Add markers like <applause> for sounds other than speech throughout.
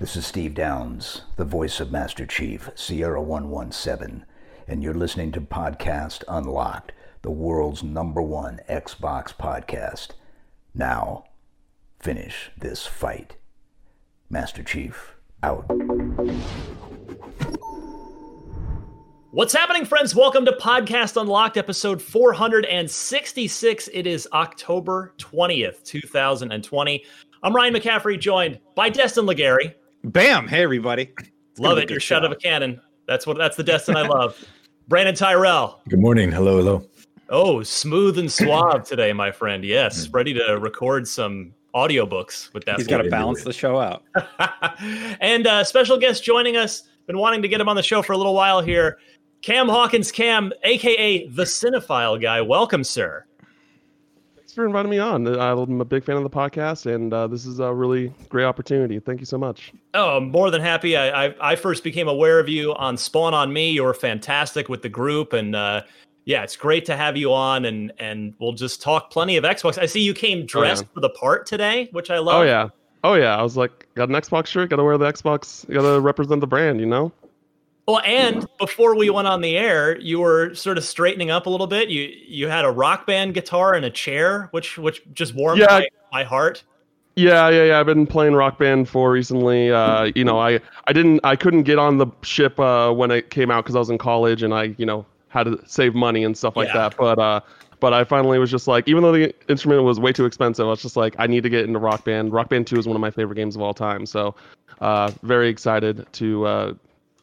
This is Steve Downes, the voice of Master Chief, Sierra 117, and you're listening to Podcast Unlocked, the world's number one Xbox podcast. Now, finish this fight. Master Chief, out. What's happening, friends? Welcome to Podcast Unlocked, episode 466. It is October 20th, 2020. I'm Ryan McCaffrey, joined by Destin Legarie. Bam! Hey, everybody. It's love it. You're shot of a cannon. That's what. That's the Destin I love. <laughs> Brandon Tyrell. Good morning. Hello, hello. Oh, smooth and suave today, my friend. Yes, mm. ready to record some audiobooks with that. He's got to balance the show out. <laughs> and uh, special guest joining us. Been wanting to get him on the show for a little while here. Cam Hawkins, Cam, aka the Cinephile guy. Welcome, sir. Thanks for inviting me on. I'm a big fan of the podcast, and uh, this is a really great opportunity. Thank you so much. Oh, I'm more than happy. I, I, I first became aware of you on Spawn on Me. You were fantastic with the group, and uh, yeah, it's great to have you on, and and we'll just talk plenty of Xbox. I see you came dressed oh, yeah. for the part today, which I love. Oh yeah, oh yeah. I was like, got an Xbox shirt, got to wear the Xbox, got to represent the brand, you know. Well, and before we went on the air, you were sort of straightening up a little bit. You you had a rock band guitar and a chair, which which just warmed yeah. my, my heart. Yeah, yeah, yeah. I've been playing Rock Band for recently. Uh, you know, I I didn't I couldn't get on the ship uh, when it came out because I was in college and I you know had to save money and stuff like yeah. that. But uh, but I finally was just like, even though the instrument was way too expensive, I was just like, I need to get into Rock Band. Rock Band Two is one of my favorite games of all time. So, uh, very excited to uh,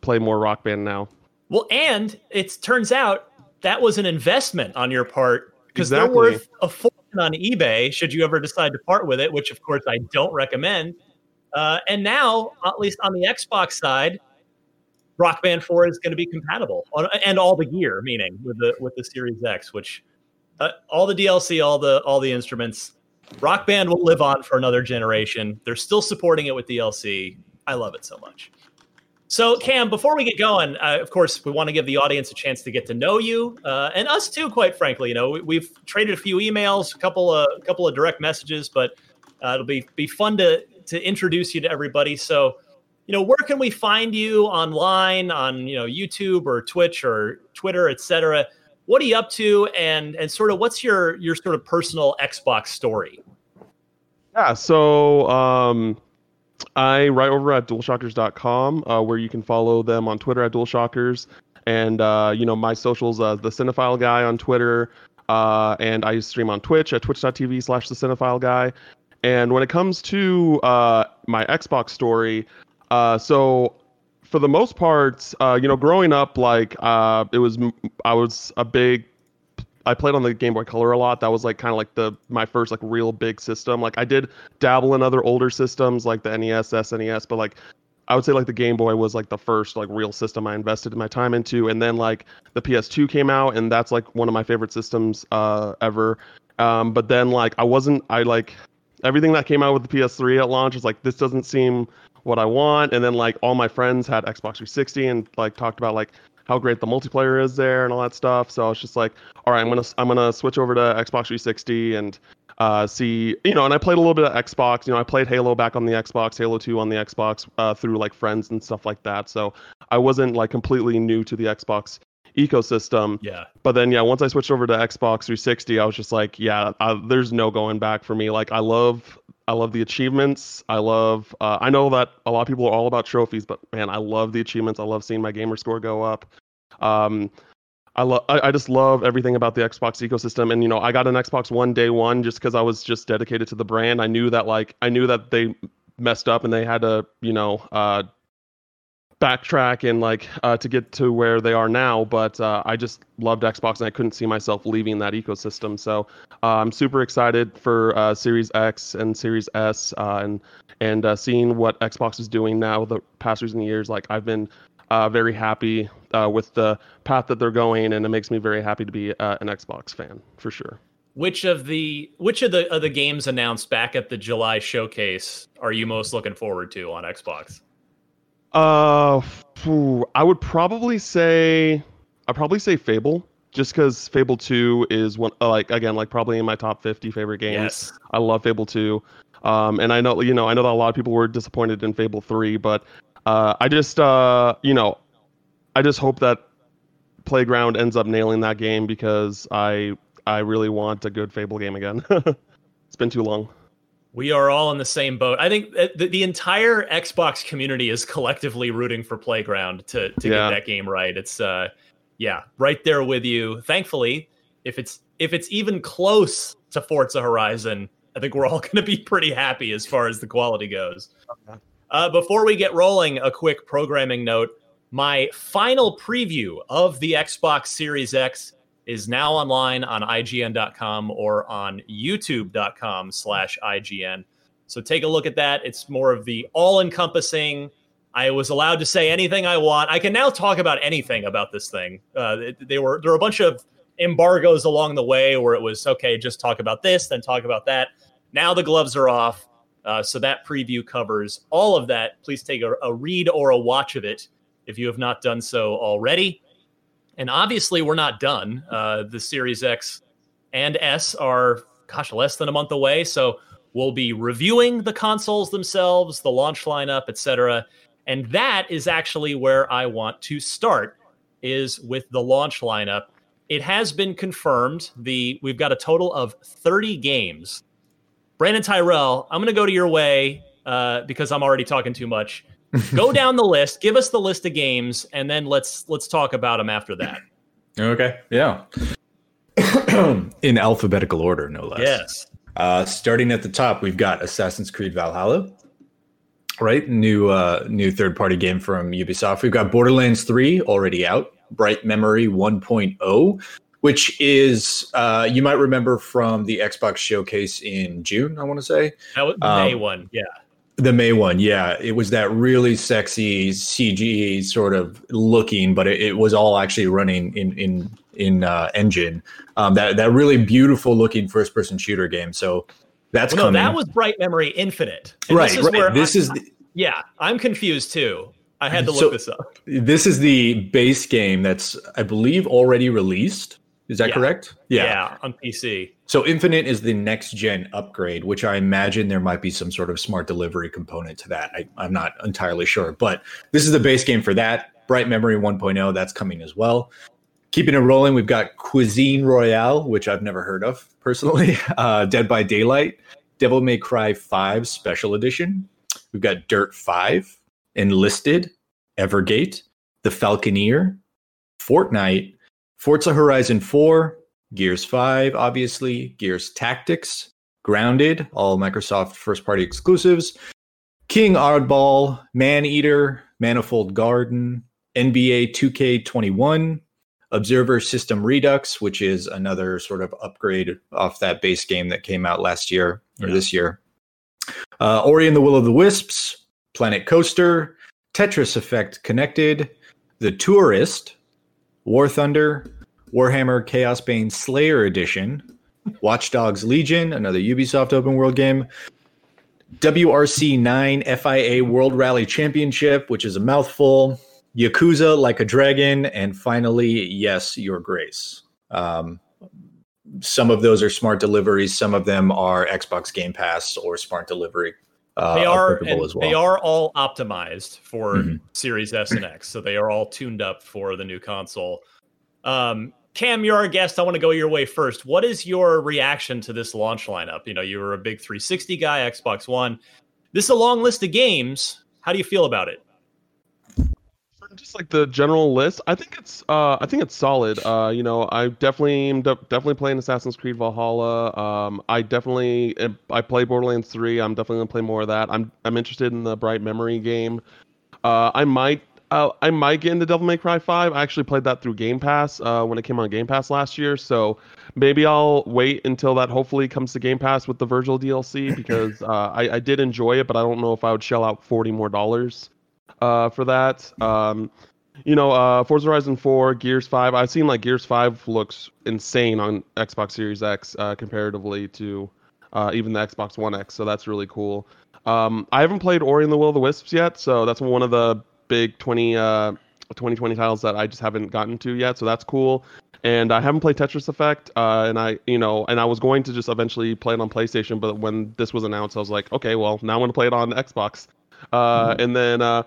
play more Rock Band now. Well, and it turns out that was an investment on your part because exactly. they're worth a fortune on eBay. Should you ever decide to part with it, which of course I don't recommend. Uh, and now, at least on the Xbox side, Rock Band 4 is going to be compatible on, and all the gear, meaning with the with the Series X, which uh, all the DLC, all the all the instruments, Rock Band will live on for another generation. They're still supporting it with DLC. I love it so much. So, Cam, before we get going, uh, of course, we want to give the audience a chance to get to know you uh, and us too. Quite frankly, you know, we, have traded a few emails, a couple of a couple of direct messages, but uh, it'll be be fun to to introduce you to everybody. So, you know, where can we find you online on you know YouTube or Twitch or Twitter, etc. What are you up to, and and sort of what's your your sort of personal Xbox story? Yeah, so um, I write over at DualShockers.com, uh, where you can follow them on Twitter at DualShockers, and uh, you know my socials, uh, the Cinephile Guy on Twitter, uh, and I stream on Twitch at twitch.tv/slash the Cinephile Guy. And when it comes to uh, my Xbox story, uh, so for the most part, uh, you know, growing up, like uh, it was, I was a big I played on the Game Boy Color a lot. That was like kind of like the my first like real big system. Like I did dabble in other older systems like the NES, SNES, but like I would say like the Game Boy was like the first like real system I invested my time into, and then like the PS2 came out, and that's like one of my favorite systems uh, ever. Um, but then like I wasn't I like everything that came out with the PS3 at launch was like this doesn't seem what I want, and then like all my friends had Xbox 360 and like talked about like how great the multiplayer is there and all that stuff. So I was just like, all right, I'm gonna I'm gonna switch over to Xbox 360 and uh, see, you know, and I played a little bit of Xbox. You know, I played Halo back on the Xbox, Halo 2 on the Xbox uh, through like friends and stuff like that. So I wasn't like completely new to the Xbox ecosystem. Yeah. But then, yeah, once I switched over to Xbox 360, I was just like, yeah, I, there's no going back for me. Like, I love, I love the achievements. I love. Uh, I know that a lot of people are all about trophies, but man, I love the achievements. I love seeing my gamer score go up. Um, I love I, I just love everything about the Xbox ecosystem and you know I got an Xbox One day one just because I was just dedicated to the brand. I knew that like I knew that they messed up and they had to you know uh, backtrack and like uh, to get to where they are now. But uh, I just loved Xbox and I couldn't see myself leaving that ecosystem. So uh, I'm super excited for uh, Series X and Series S uh, and and uh, seeing what Xbox is doing now the past recent years. Like I've been very happy with the path that they're going, and it makes me very happy to be an Xbox fan for sure. Which of the which of the of the games announced back at the July showcase are you most looking forward to on Xbox? Uh, I would probably say I'd probably say Fable, just because Fable Two is one uh, like again like probably in my top fifty favorite games. Yes. I love Fable Two. Um, and I know you know I know that a lot of people were disappointed in Fable Three, but uh, I just uh, you know I just hope that Playground ends up nailing that game because I I really want a good Fable game again. <laughs> it's been too long. We are all in the same boat. I think the, the entire Xbox community is collectively rooting for Playground to to Yeah. get that game right. It's uh yeah, right there with you. Thankfully, if it's if it's even close to Forza Horizon, I think we're all <laughs> going to be pretty happy as far as the quality goes. Uh, before we get rolling, a quick programming note. My final preview of the Xbox Series X is now online on IGN.com or on YouTube.com slash IGN. So take a look at that. It's more of the all encompassing. I was allowed to say anything I want. I can now talk about anything about this thing. Uh, were there were a bunch of embargoes along the way where it was okay, just talk about this, then talk about that. Now the gloves are off. Uh, so that preview covers all of that. Please take a, a read or a watch of it if you have not done so already. And obviously, we're not done. Uh, the Series X and S are, gosh, less than a month away. So we'll be reviewing the consoles themselves, the launch lineup, etc. And that is actually where I want to start is with the launch lineup. It has been confirmed. The we've got a total of 30 games. Brandon Tyrell, I'm going to go to your way uh, because I'm already talking too much. Go <laughs> down the list, give us the list of games, and then let's let's talk about them after that. Okay. Yeah. <coughs> In alphabetical order, no less. Yes. Uh, starting at the top, we've got Assassin's Creed Valhalla. Right, new uh, new third party game from Ubisoft. We've got Borderlands 3 already out. Bright Memory 1.0, which is uh, you might remember from the Xbox showcase in June. I want to say That was the Um, May one. Yeah. The May one, yeah, it was that really sexy CG sort of looking, but it, it was all actually running in in in uh, engine. Um, that that really beautiful looking first person shooter game. So that's Well, no, that was Bright Memory Infinite. And right. This is right. where this I- is the, yeah. I'm confused too. I had to look So- this up. this is the base game that's I believe already released. Is that Yeah. correct? Yeah. on PC. So Infinite is the next gen upgrade, which I imagine there might be some sort of smart delivery component to that. I, I'm not entirely sure, but this is the base game for that. Bright Memory 1.0, that's coming as well. Keeping it rolling, we've got Cuisine Royale, which I've never heard of personally. <laughs> Uh, Dead by Daylight, Devil May Cry 5 Special Edition. We've got Dirt 5, Enlisted, Evergate, The Falconeer, Fortnite, Forza Horizon 4, Gears 5, obviously, Gears Tactics, Grounded, all Microsoft first party exclusives, King Oddball, Maneater, Manifold Garden, NBA 2K21, Observer System Redux, which is another sort of upgrade off that base game that came out last year or Yeah. this year. Uh, Ori and the Will of the Wisps, Planet Coaster, Tetris Effect Connected, The Tourist, War Thunder, Warhammer Chaosbane Slayer Edition, Watch Dogs Legion, another Ubisoft open world game, WRC 9 FIA World Rally Championship, which is a mouthful, Yakuza Like a Dragon, and finally, yes, Your Grace. Um, some of those are smart deliveries. Some of them are Xbox Game Pass or smart delivery. Uh, they are well. they are all optimized for mm-hmm. Series S and X, so they are all tuned up for the new console. Um, Cam, you're our guest. I want to go your way first. What is your reaction to this launch lineup? You know, you were a big 360 guy, Xbox One. This is a long list of games. How do you feel about it? Just like the general list, I think it's uh, I think it's solid. Uh, you know, I definitely am de- definitely playing Assassin's Creed Valhalla. Um, I definitely I play Borderlands 3. I'm definitely gonna play more of that. I'm I'm interested in the Bright Memory game. Uh, I might uh, I might get into Devil May Cry 5. I actually played that through Game Pass uh, when it came on Game Pass last year. So maybe I'll wait until that hopefully comes to Game Pass with the Vergil DLC because uh, I, I did enjoy it, but I don't know if I would shell out 40 more dollars uh, for that. Um, you know, uh, Forza Horizon 4, Gears 5. I've seen like Gears 5 looks insane on Xbox Series X uh, comparatively to uh, even the Xbox One X. So that's really cool. Um, I haven't played Ori and the Will of the Wisps yet, so that's one of the big 20, uh, 2020 titles that I just haven't gotten to yet. So that's cool. And I haven't played Tetris Effect, uh, and I, you know, and I was going to just eventually play it on PlayStation, but when this was announced, I was like, okay, well, now I'm gonna play it on Xbox. Uh, mm-hmm. And then uh,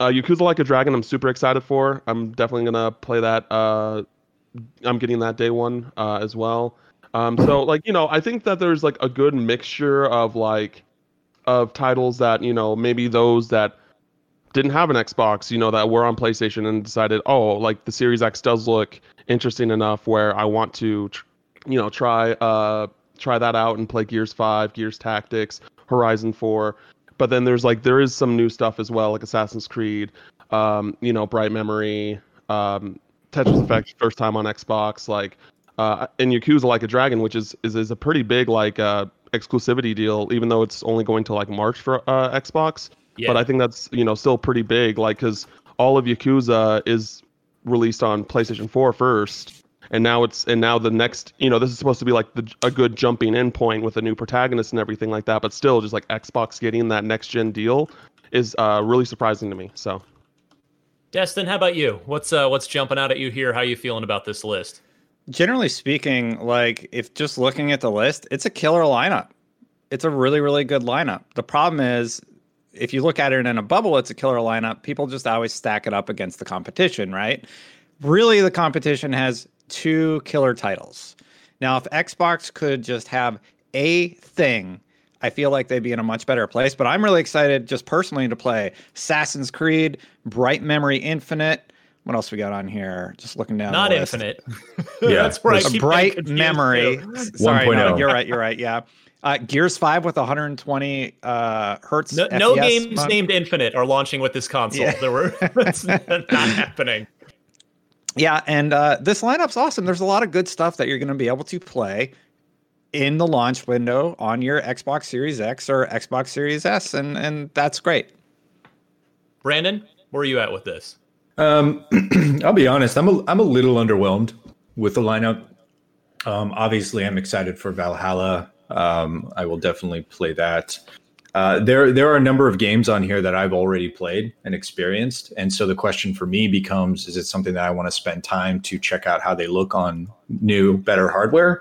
uh, Yakuza Like a Dragon, I'm super excited for. I'm definitely gonna play that. Uh, I'm getting that day one uh, as well. Um, so like you know, I think that there's like a good mixture of like of titles that you know maybe those that didn't have an Xbox, you know, that were on PlayStation and decided, oh, like the Series X does look interesting enough where I want to, tr- you know, try uh try that out and play Gears Five, Gears Tactics, Horizon Four but then there's like there is some new stuff as well, like Assassin's Creed, um, you know, Bright Memory, um, Tetris Effect, first time on Xbox, like, uh, and Yakuza Like a Dragon, which is is, is a pretty big like uh, exclusivity deal, even though it's only going to like March for uh, Xbox. Yeah. But I think that's you know still pretty big, like because all of Yakuza is released on PlayStation 4 first, and now it's and now the next you know this is supposed to be like the, a good jumping in point with a new protagonist and everything like that but still just like xbox getting that next gen deal is uh, really surprising to me so. Destin how about you? What's uh what's jumping out at you here? How you feeling about this list? Generally speaking like if just looking at the list it's a killer lineup. It's a really really good lineup. The problem is if you look at it in a bubble it's a killer lineup. People just always stack it up against the competition right? Really the competition has two killer titles. Now, if Xbox could just have a thing, I feel like they'd be in a much better place. But I'm really excited, just personally, to play Assassin's Creed, Bright Memory Infinite. What else we got on here? Just looking down. Not Infinite. yeah, <laughs> that's where a bright memory. Sorry, no, oh. you're right. You're right. Yeah. Uh, Gears Five with 120 uh, hertz. No, no games month. named Infinite are launching with this console. Yeah. There were <laughs> that's not happening yeah, and uh, this lineup's awesome. There's a lot of good stuff that you're going to be able to play in the launch window on your Xbox Series X or Xbox Series S, and and that's great. Brandon, where are you at with this? Um, <clears throat> I'll be honest. I'm a I'm a little underwhelmed with the lineup. Um, obviously, I'm excited for Valhalla. Um, I will definitely play that. Uh, there there are a number of games on here that I've already played and experienced, and so the question for me becomes: Is it something that I want to spend time to check out how they look on new, better hardware?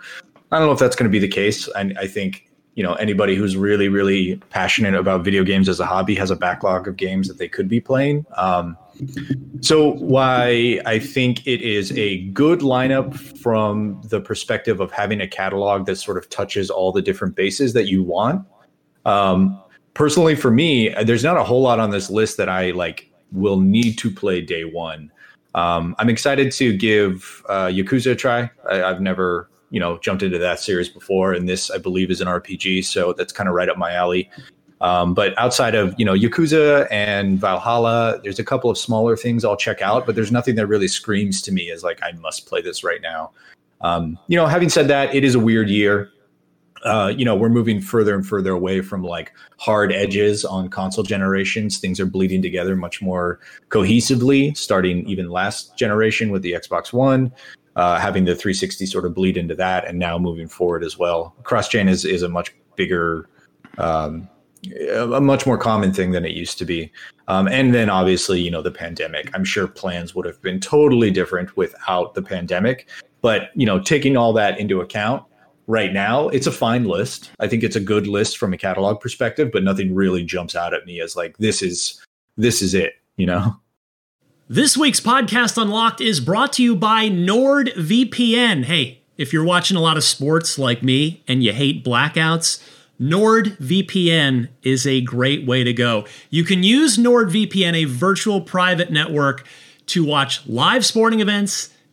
I don't know if that's going to be the case. I, I think you know anybody who's really really passionate about video games as a hobby has a backlog of games that they could be playing. Um, so why I think it is a good lineup from the perspective of having a catalog that sort of touches all the different bases that you want. Um, personally for me there's not a whole lot on this list that i like will need to play day one. Um, i'm excited to give uh, yakuza a try. I, i've never you know jumped into that series before and this i believe is an rpg so that's kind of right up my alley. Um, but outside of you know yakuza and valhalla there's a couple of smaller things i'll check out but there's nothing that really screams to me as like i must play this right now. Um, you know having said that it is a weird year uh, you know, we're moving further and further away from like hard edges on console generations. Things are bleeding together much more cohesively, starting even last generation with the Xbox One, uh, having the 360 sort of bleed into that, and now moving forward as well. Cross gen is is a much bigger um, a much more common thing than it used to be. Um, and then obviously, you know, the pandemic. I'm sure plans would have been totally different without the pandemic. But you know, taking all that into account, right now, it's a fine list. I think it's a good list from a catalog perspective, but nothing really jumps out at me as like this is this is it. You know. This week's podcast Unlocked is brought to you by NordVPN. Hey, if you're watching a lot of sports like me and you hate blackouts NordVPN is a great way to go. You can use NordVPN, a virtual private network, to watch live sporting events,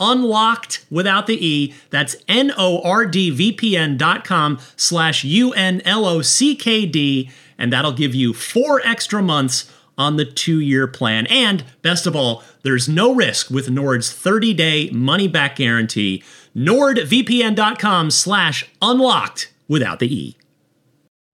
unlocked without the E. That's N-O-R-D-V-P-N dot com slash U-N-L-O-C-K-D. And that'll give you four extra months on the two-year plan. And best of all, there's no risk with Nord's 30-day money-back guarantee. NordVPN.com slash unlocked without the E.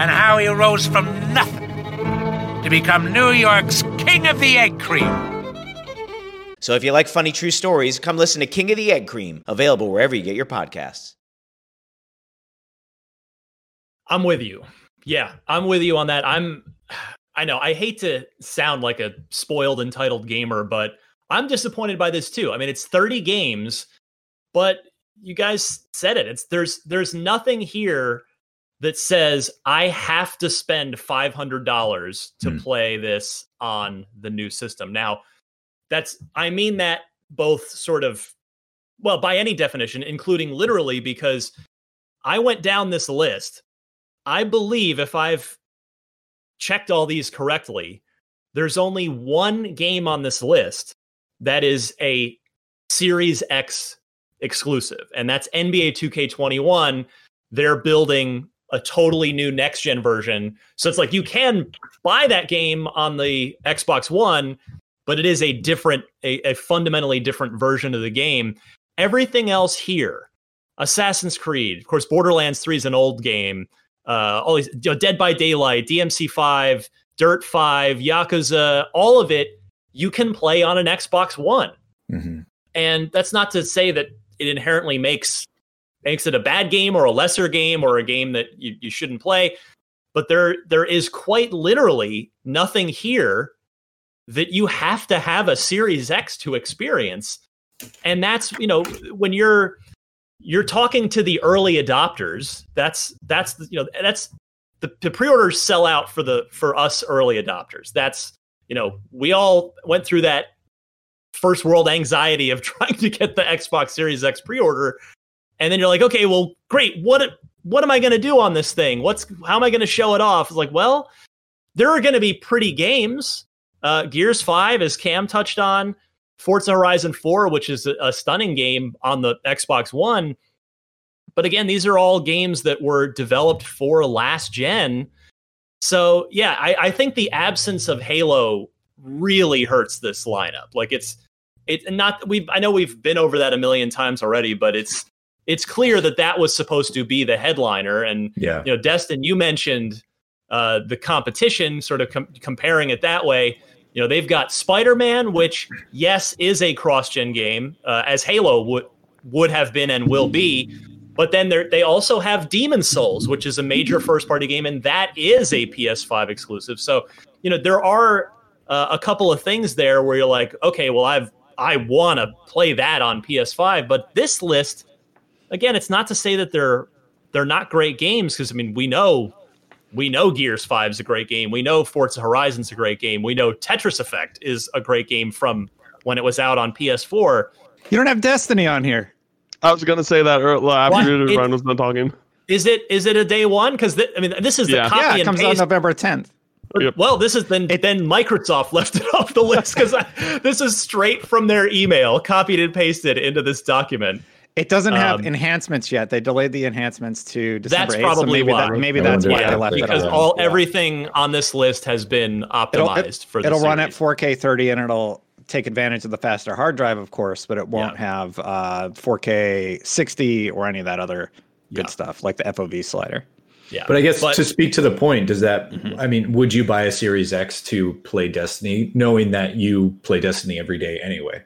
and how he rose from nothing to become New York's King of the Egg Cream. So if you like funny true stories, come listen to King of the Egg Cream, available wherever you get your podcasts. I'm with you. Yeah, I'm with you on that. I'm I know I hate to sound like a spoiled entitled gamer, but I'm disappointed by this too. I mean, it's 30 games, but you guys said it. It's there's there's nothing here that says I have to spend $500 to mm. play this on the new system. Now, that's I mean that both sort of well, by any definition, including literally because I went down this list. I believe if I've checked all these correctly, there's only one game on this list that is a Series X exclusive, and that's NBA 2K21. They're building a totally new next gen version. So it's like you can buy that game on the Xbox One, but it is a different, a, a fundamentally different version of the game. Everything else here, Assassin's Creed, of course, Borderlands 3 is an old game uh, all these you know, Dead by Daylight, DMC Five, Dirt Five, Yakuza, all of it you can play on an Xbox One. Mm-hmm. And that's not to say that it inherently makes makes it a bad game or a lesser game or a game that you, you shouldn't play. But there there is quite literally nothing here that you have to have a Series X to experience. And that's, you know, when you're you're talking to the early adopters. That's that's you know that's the, the pre-orders sell out for the for us early adopters. That's you know we all went through that first world anxiety of <laughs> trying to get the Xbox Series X pre-order, and then you're like, okay, well, great. What what am I going to do on this thing? What's how am I going to show it off? It's like, well, there are going to be pretty games. Uh, Gears Five, as Cam touched on, Forza Horizon 4, which is a, a stunning game on the Xbox One. But again, these are all games that were developed for last gen. So yeah, I, I think the absence of Halo really hurts this lineup. Like it's it's not we've I know we've been over that a million times already, but it's it's clear that that was supposed to be the headliner. And yeah, you know, Destin, you mentioned uh, the competition, sort of com- comparing it that way. You know, they've got Spider Man, which yes is a cross gen game, uh, as Halo would would have been and will be. But then they also have Demon Souls, which is a major first party game, and that is a PS5 exclusive. So, you know, there are uh, a couple of things there where you're like, okay, well, I've I want to play that on PS5, but this list, again, it's not to say that they're they're not great games because I mean we know we know Gears 5 is a great game. We know Forza Horizon's a great game. We know Tetris Effect is a great game from when it was out on PS4. You don't have Destiny on here. I was gonna say that earlier, after it, Ryan was done talking. Is it is it a day one? Because th- I mean, this is Yeah. the copy Yeah, it and comes out. November 10th. But- Well, this is then then Microsoft <laughs> left it off the list because this is straight from their email, copied and pasted into this document. It doesn't have Um, enhancements yet. They delayed the enhancements to December That's 8th, probably so maybe why. That, maybe I that's why if they left it because on. all Yeah. everything on this list has been it'll, optimized it, for. it'll run at 4K 30 and it'll take advantage of the faster hard drive, of course, but it won't have uh, 4K 60 or any of that other good stuff like the FOV slider. Yeah, But I guess to speak to the point, does that, I mean, would you buy a Series X to play Destiny, knowing that you play Destiny every day anyway?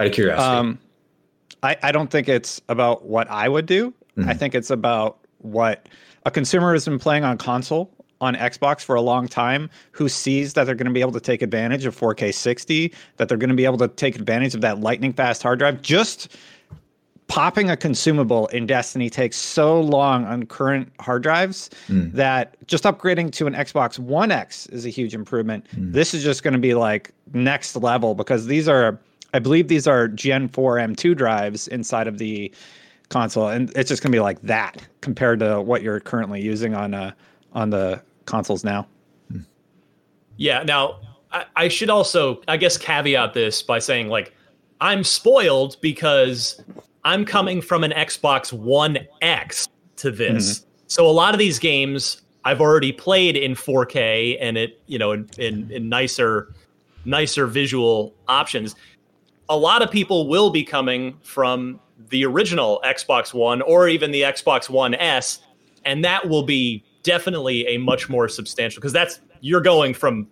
Out of curiosity. Um, I, I don't think it's about what I would do. I Mhm. think it's about what a consumer has been playing on console on Xbox for a long time who sees that they're going to be able to take advantage of 4K 60, that they're going to be able to take advantage of that lightning fast hard drive. Just popping a consumable in Destiny takes so long on current hard drives Mm. that just upgrading to an Xbox One X is a huge improvement. This is just going to be like next level because these are, I believe these are Gen 4 M2 drives inside of the console, and it's just going to be like that compared to what you're currently using on uh on the consoles now. Yeah. Now, I, I should also, I guess, caveat this by saying, like, I'm spoiled because I'm coming from an Xbox One X to this. So a lot of these games I've already played in 4K and it, you know, in, in, in nicer, nicer visual options. A lot of people will be coming from the original Xbox One or even the Xbox One S, and that will be definitely a much more substantial because that's you're going from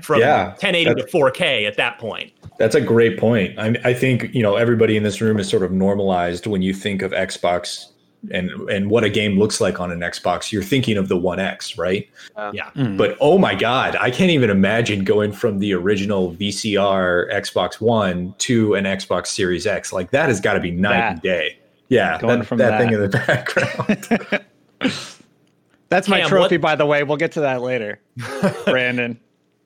from Yeah, 1080 to 4K at that point. That's a great point. I, I think you know everybody in this room is sort of normalized when you think of Xbox and and what a game looks like on an Xbox. You're thinking of the One X, right? Yeah. Hmm. But oh my God, I can't even imagine going from the original VCR Xbox One to an Xbox Series X. Like that has got to be night That. and day. Yeah, Going that, from that, that. thing in the <laughs> background. <laughs> That's my Cam, trophy, what- by the way. We'll get to that later, <laughs> Brandon.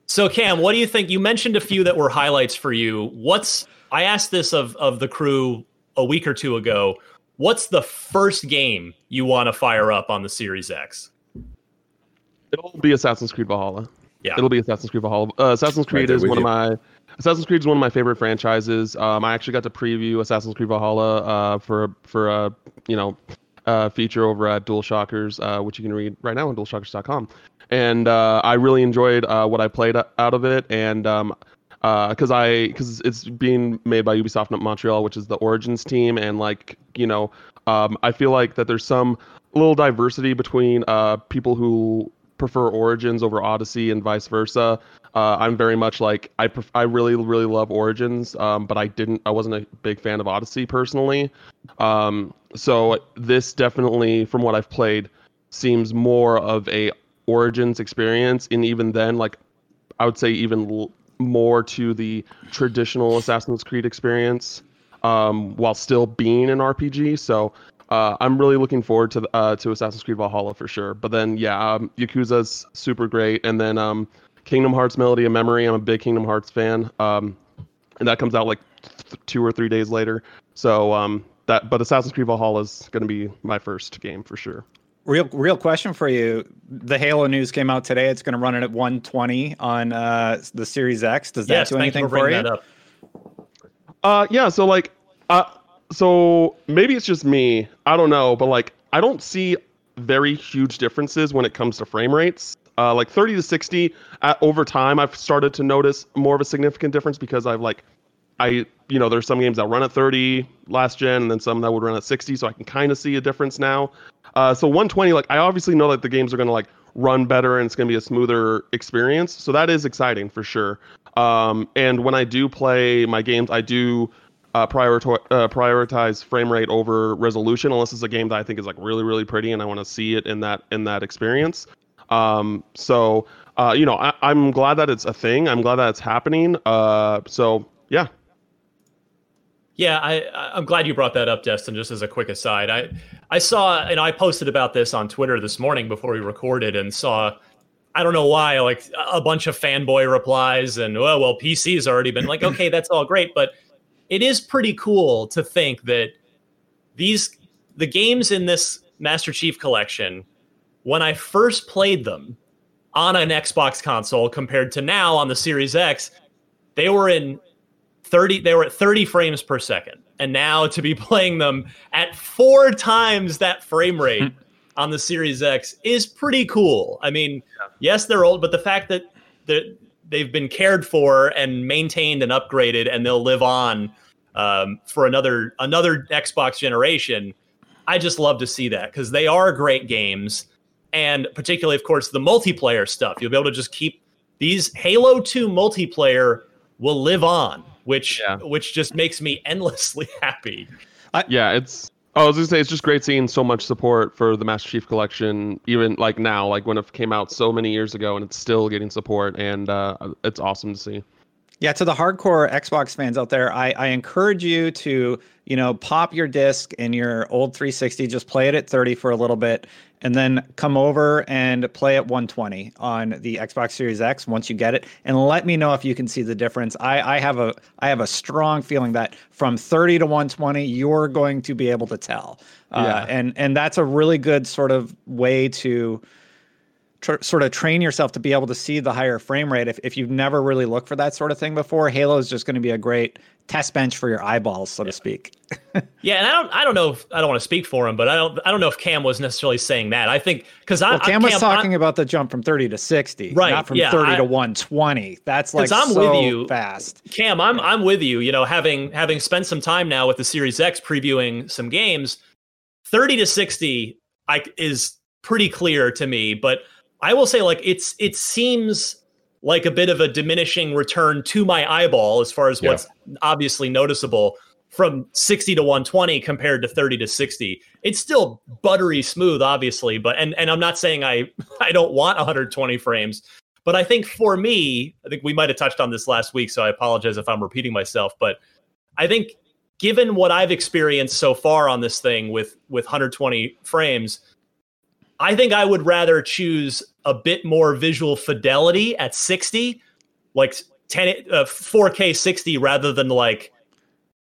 So Cam, what do you think? You mentioned a few that were highlights for you. What's I asked this of of the crew a week or two ago. What's the first game you want to fire up on the Series X? It'll be Assassin's Creed Valhalla. Yeah. It'll be Assassin's Creed Valhalla. Uh, Assassin's Creed there is with one you. of my Assassin's Creed is one of my favorite franchises. Um, I actually got to preview Assassin's Creed Valhalla uh, for for a you know uh, feature over at DualShockers, uh, which you can read right now on DualShockers.com. And uh, I really enjoyed uh, what I played out of it, and um, because I because it's being made by Ubisoft Montreal, which is the Origins team, and like you know, um, I feel like that there's some little diversity between uh, people who prefer Origins over Odyssey and vice versa. Uh, I'm very much like I pref- I really really love Origins, um, but I didn't I wasn't a big fan of Odyssey personally. Um, so this definitely, from what I've played, seems more of a Origins experience, and even then, like I would say even more to the traditional Assassin's Creed experience, um, while still being an RPG. So uh, I'm really looking forward to uh, to Assassin's Creed Valhalla for sure. But then yeah, um, Yakuza's super great, and then um, Kingdom Hearts Melody of Memory. I'm a big Kingdom Hearts fan, um, and that comes out like th- two or three days later. So um, that but Assassin's Creed Valhalla is going to be my first game for sure. Real, real question for you. The Halo news came out today. It's going to run it at 120 on uh, the Series X. Does that Yes, do thank you anything for for, you? that up. Uh, yeah. So like, uh, so maybe it's just me. I don't know, but like, I don't see very huge differences when it comes to frame rates. Uh, like 30 to 60 uh, over time, I've started to notice more of a significant difference because I've like, I you know, there's some games that run at 30 last gen, and then some that would run at 60, so I can kind of see a difference now. Uh, so 120, like I obviously know that the games are gonna like run better and it's gonna be a smoother experience, so that is exciting for sure. Um, and when I do play my games, I do uh, prioritize, uh, prioritize frame rate over resolution unless it's a game that I think is like really really pretty and I want to see it in that in that experience. Um, so uh, you know I, am glad that it's a thing. I'm glad that it's happening. Uh, so yeah. Yeah, I, I'm glad you brought that up, Destin. Just as a quick aside, I I saw and I posted about this on Twitter this morning before we recorded and saw I don't know why, like a bunch of fanboy replies and oh, well, well, PC's already been like, okay, that's all great, but it is pretty cool to think that these the games in this Master Chief collection, when I first played them on an Xbox console compared to now on the Series X, they were in 30 they were at 30 frames per second. And now to be <laughs> playing them at four times that frame rate on the Series X is pretty cool. I mean, yes, they're old, but the fact that they've been cared for and maintained and upgraded, and they'll live on um, for another another Xbox generation. I just love to see that because they are great games, and particularly, of course, the multiplayer stuff. You'll be able to just keep these Halo Two multiplayer will live on, which yeah. which just makes me <laughs> endlessly happy. I, yeah, it's Oh, I was gonna say it's just great seeing so much support for the Master Chief Collection, even like now, like when it came out so many years ago, and it's still getting support, and uh, it's awesome to see. Yeah, to the hardcore Xbox fans out there, I, I encourage you to, you know, pop your disc in your old 360, just play it at 30 for a little bit, and then come over and play at 120 on the Xbox Series X once you get it, and let me know if you can see the difference. I, I have a I have a strong feeling that from 30 to 120, you're going to be able to tell. Uh, yeah. and and that's a really good sort of way to tr- sort of train yourself to be able to see the higher frame rate. If, if you've never really looked for that sort of thing before, Halo is just going to be a great test bench for your eyeballs, so to speak. <laughs> yeah, and I don't, I don't know if I don't want to speak for him, but I don't, I don't know if Cam was necessarily saying that. I think because well, Cam, was talking I, about the jump from thirty to sixty, right? Not from yeah, thirty I, to one twenty. That's like I'm so with you, fast. Cam, I'm, I'm with you. You know, having having spent some time now with the Series X previewing some games, thirty to sixty, I is pretty clear to me, but I will say, like it's it seems like a bit of a diminishing return to my eyeball as far as yeah. what's obviously noticeable from 60 to 120 compared to 30 to 60 it's still buttery smooth obviously but and and i'm not saying i <laughs> i don't want 120 frames but i think for me i think we might have touched on this last week so i apologize if i'm repeating myself but i think given what i've experienced so far on this thing with with 120 frames I think I would rather choose a bit more visual fidelity at 60, like 10 uh, 4K 60 rather than like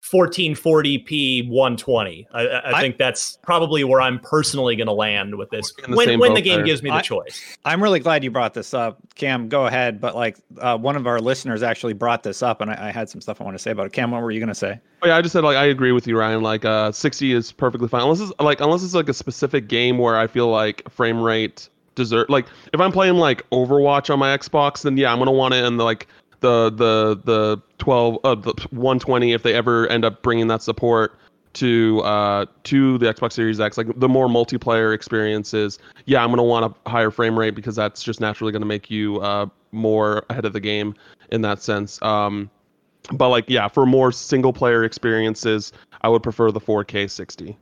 1440p 120. I, I, I, think that's probably where I'm personally going to land with this the when, when the game there. gives me the I, choice. I'm really glad you brought this up, Cam. Go ahead, but like uh, one of our listeners actually brought this up, and I, had some stuff I want to say about it. Cam, what were you going to say? Oh, yeah, I just said like I agree with you, Ryan. Like uh, 60 is perfectly fine, unless it's like unless it's like a specific game where I feel like frame rate deserve. Like if I'm playing like Overwatch on my Xbox, then yeah, I'm gonna want it in the like the the the 12 uh, the 120 if they ever end up bringing that support to uh to the Xbox Series X like the more multiplayer experiences. Yeah I'm going to want a higher frame rate because that's just naturally going to make you uh more ahead of the game in that sense. Um but like yeah for more single player experiences I would prefer the 4K 60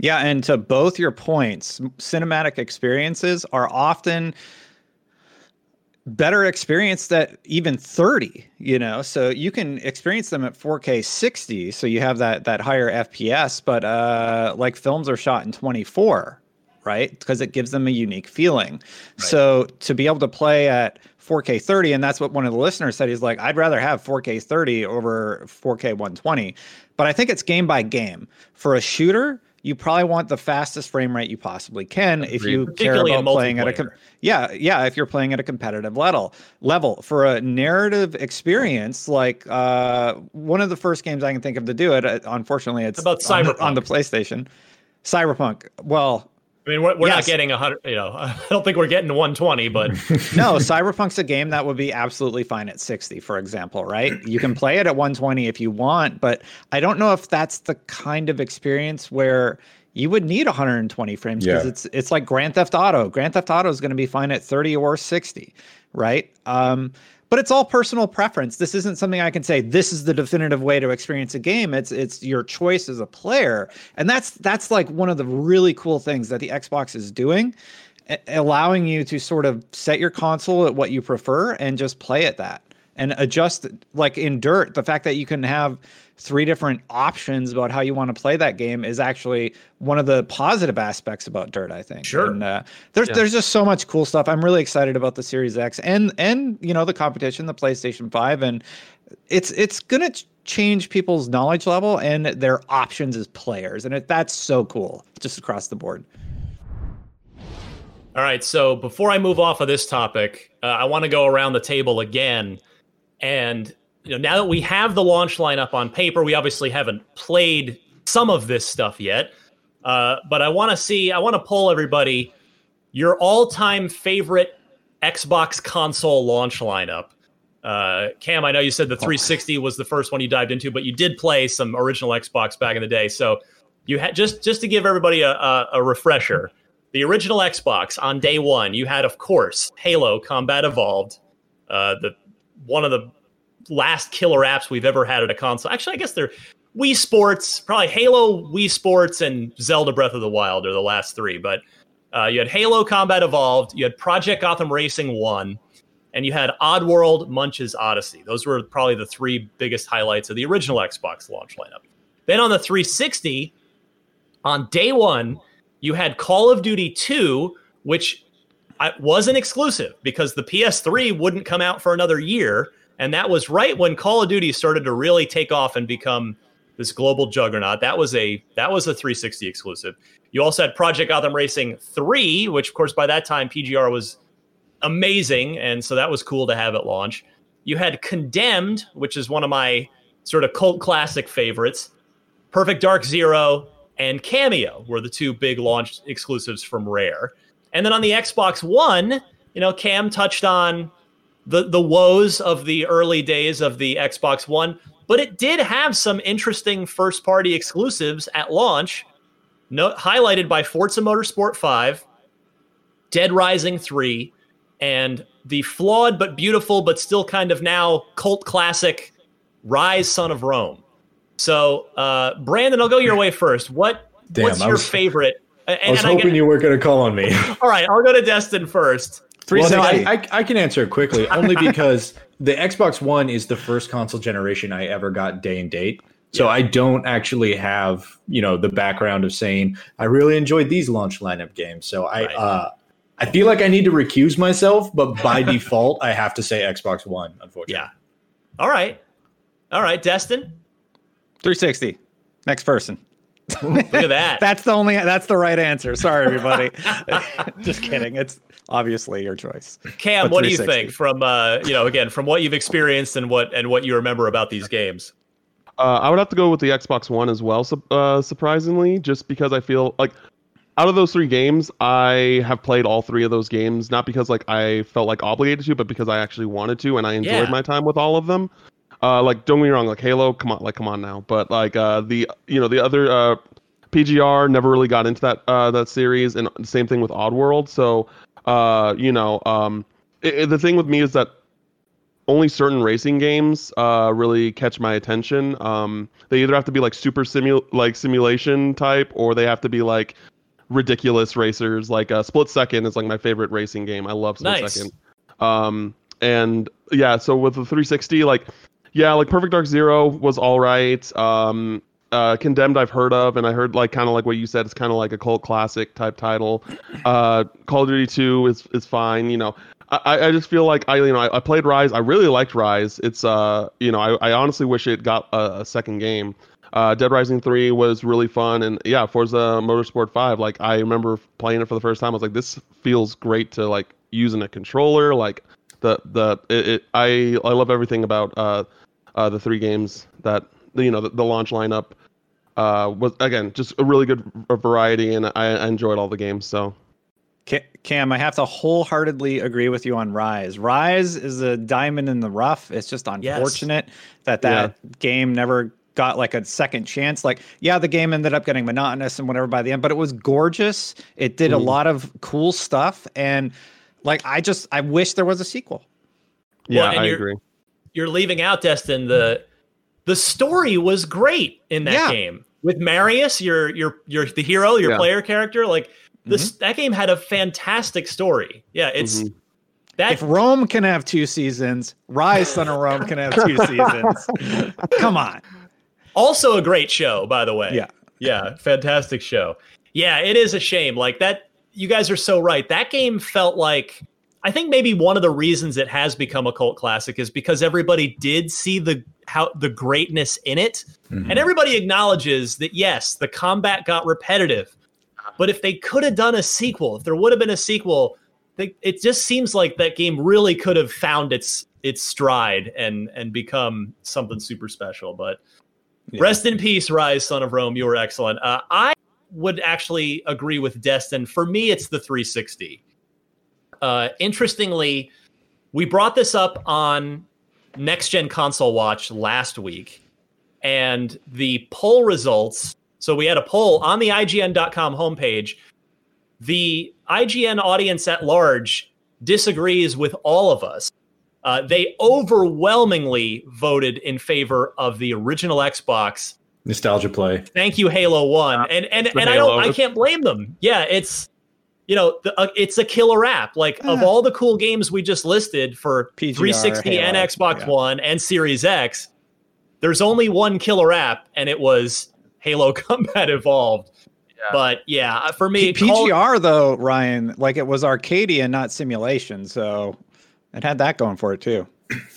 yeah and to both your points cinematic experiences are often better experience that even 30 you know? So you can experience them at 4k 60 so you have that that higher fps but uh like films are shot in 24 right? Because it gives them a unique feeling. Right. so to be able to play at 4k 30 and that's what one of the listeners said he's like i'd rather have 4k 30 over 4k 120 but i think it's game by game. For a shooter you probably want the fastest frame rate you possibly can if you care about playing at a com- yeah yeah if you're playing at a competitive level level for a narrative experience like uh, one of the first games I can think of to do it. Uh, unfortunately, it's about cyberpunk on the, on the PlayStation. Cyberpunk. Well, I mean, we're, we're yes. not getting a hundred. You know, <laughs> I don't think we're getting to 120, but <laughs> no, Cyberpunk's a game that would be absolutely fine at 60, for example. Right? You can play it at 120 if you want, but I don't know if that's the kind of experience where you would need 120 frames because yeah. it's it's like Grand Theft Auto. Grand Theft Auto is going to be fine at 30 or 60, right? Um, but it's all personal preference. This isn't something I can say this is the definitive way to experience a game. It's it's your choice as a player. And that's that's like one of the really cool things that the Xbox is doing, allowing you to sort of set your console at what you prefer and just play at that and adjust like in dirt the fact that you can have three different options about how you want to play that game is actually one of the positive aspects about Dirt. I think. Sure. And, uh, there's yeah. there's just so much cool stuff. I'm really excited about the Series X and and you know the competition, the PlayStation Five, and it's it's gonna change people's knowledge level and their options as players, and it, that's so cool just across the board. All right. So before I move off of this topic, uh, I want to go around the table again and you know, now that we have the launch lineup on paper, we obviously haven't played some of this stuff yet. Uh, but I want to see, I want to pull everybody your all time favorite Xbox console launch lineup. Uh, Cam, I know you said the 360 was the first one you dived into, but you did play some original Xbox back in the day. So you had just just to give everybody a, a, a refresher. The original Xbox on day one, you had, of course, Halo Combat Evolved, uh, the one of the last killer apps we've ever had at a console. Actually, I guess they're Wii Sports, probably Halo, Wii Sports, and Zelda Breath of the Wild are the last three. But uh, you had Halo Combat Evolved, you had Project Gotham Racing 1, and you had Oddworld Munch's Odyssey. Those were probably the three biggest highlights of the original Xbox launch lineup. Then on the 360, on day one, you had Call of Duty 2, which wasn't exclusive because the PS3 wouldn't come out for another year. And that was right when Call of Duty started to really take off and become this global juggernaut. That was a that was a 360 exclusive. You also had Project Gotham Racing 3, which of course by that time PGR was amazing and so that was cool to have at launch. You had Condemned, which is one of my sort of cult classic favorites. Perfect Dark Zero and Kameo were the two big launch exclusives from Rare. And then on the Xbox One, you know, Cam touched on the the woes of the early days of the Xbox One, but it did have some interesting first party exclusives at launch, no, highlighted by Forza Motorsport 5, Dead Rising 3, and the flawed but beautiful but still kind of now cult classic Ryse Son of Rome. So, uh, Brandin, I'll go your way first. What Damn, what's your was, favorite? And, I was hoping I you weren't going to call on me. <laughs> All right, I'll go to Destin first. Well, no, I, I, I, can answer it quickly only because the Xbox One is the first console generation I ever got day and date. So yeah. I don't actually have, you know, the background of saying I really enjoyed these launch lineup games. So I right. uh I feel like I need to recuse myself, but by <laughs> default I have to say Xbox One, unfortunately. Yeah. All right. All right, Destin. 360. Next person. Look at that. <laughs> that's the only that's the right answer. Sorry everybody. <laughs> Just kidding. It's obviously your choice. Cam, what do you think from uh, you know again from what you've experienced and what and what you remember about these games? Uh, I would have to go with the Xbox One as well. Uh, surprisingly, just because I feel like out of those three games, I have played all three of those games. Not because like I felt like obligated to, but because I actually wanted to, and I enjoyed yeah. my time with all of them. Uh, like don't get me wrong, like Halo, come on, like come on now. But like uh, the you know the other uh, PGR never really got into that uh, that series, and same thing with Oddworld. So uh, you know, um, it, it, the thing with me is that only certain racing games uh, really catch my attention. Um, they either have to be like super simul like simulation type, or they have to be like ridiculous racers. Like uh, Split Second is like my favorite racing game. I love Split nice. Second. Um, and yeah, so with the 360, like yeah, like Perfect Dark Zero was all right. Um, uh, Condemned I've heard of, and I heard like kind of like what you said. It's kind of like a cult classic type title. Uh, Call of Duty 2 is is fine. You know, I, I just feel like I you know I, I played Ryse. I really liked Ryse. It's uh you know I, I honestly wish it got a, a second game. Uh, Dead Rising 3 was really fun, and yeah, Forza Motorsport 5. Like I remember playing it for the first time. I was like, this feels great to like using a controller. Like the the it, it I I love everything about uh, uh the three games that you know the, the launch lineup uh, was again just a really good variety, and I, I enjoyed all the games. So. Cam, I have to wholeheartedly agree with you on Ryse. Ryse is a diamond in the rough. It's just unfortunate yes. that that yeah. game never got like a second chance. Like, yeah, the game ended up getting monotonous and whatever by the end, but it was gorgeous. It did mm. a lot of cool stuff, and like, I just I wish there was a sequel. Yeah, well, I agree. You're leaving out Destin the the story was great in that yeah. game with Marius, your your your the hero, your yeah. player character. Like this, mm-hmm. that game had a fantastic story. Yeah, it's. Mm-hmm. That, if Rome can have two seasons, Ryse Son of Rome can have two seasons. <laughs> Come on. Also a great show, by the way. Yeah. Yeah, fantastic show. Yeah, it is a shame. Like that you guys are so right. That game felt like I think maybe one of the reasons it has become a cult classic is because everybody did see the how the greatness in it. Mm-hmm. And everybody acknowledges that yes, the combat got repetitive. But if they could have done a sequel, if there would have been a sequel, they, it just seems like that game really could have found its its stride and and become something super special. But yeah. rest in peace, Ryse, Son of Rome. You were excellent. Uh, I would actually agree with Destin. For me, it's the 360. Uh, interestingly, we brought this up on Next Gen Console Watch last week, and the poll results. So we had a poll on the IGN.com homepage. The IGN audience at large disagrees with all of us. Uh, they overwhelmingly voted in favor of the original Xbox nostalgia play. Thank you, Halo One, and and and I don't, I can't blame them. Yeah, it's you know, the, uh, it's a killer app. Like of all the cool games we just listed for PGR, 360 Halo. and Xbox yeah. One and Series X, there's only one killer app, and it was Halo <laughs> Combat Evolved. Yeah. But yeah, uh, for me, P- PGR Call- though, Ryan, like it was Arcadia, not simulation, so it had that going for it too.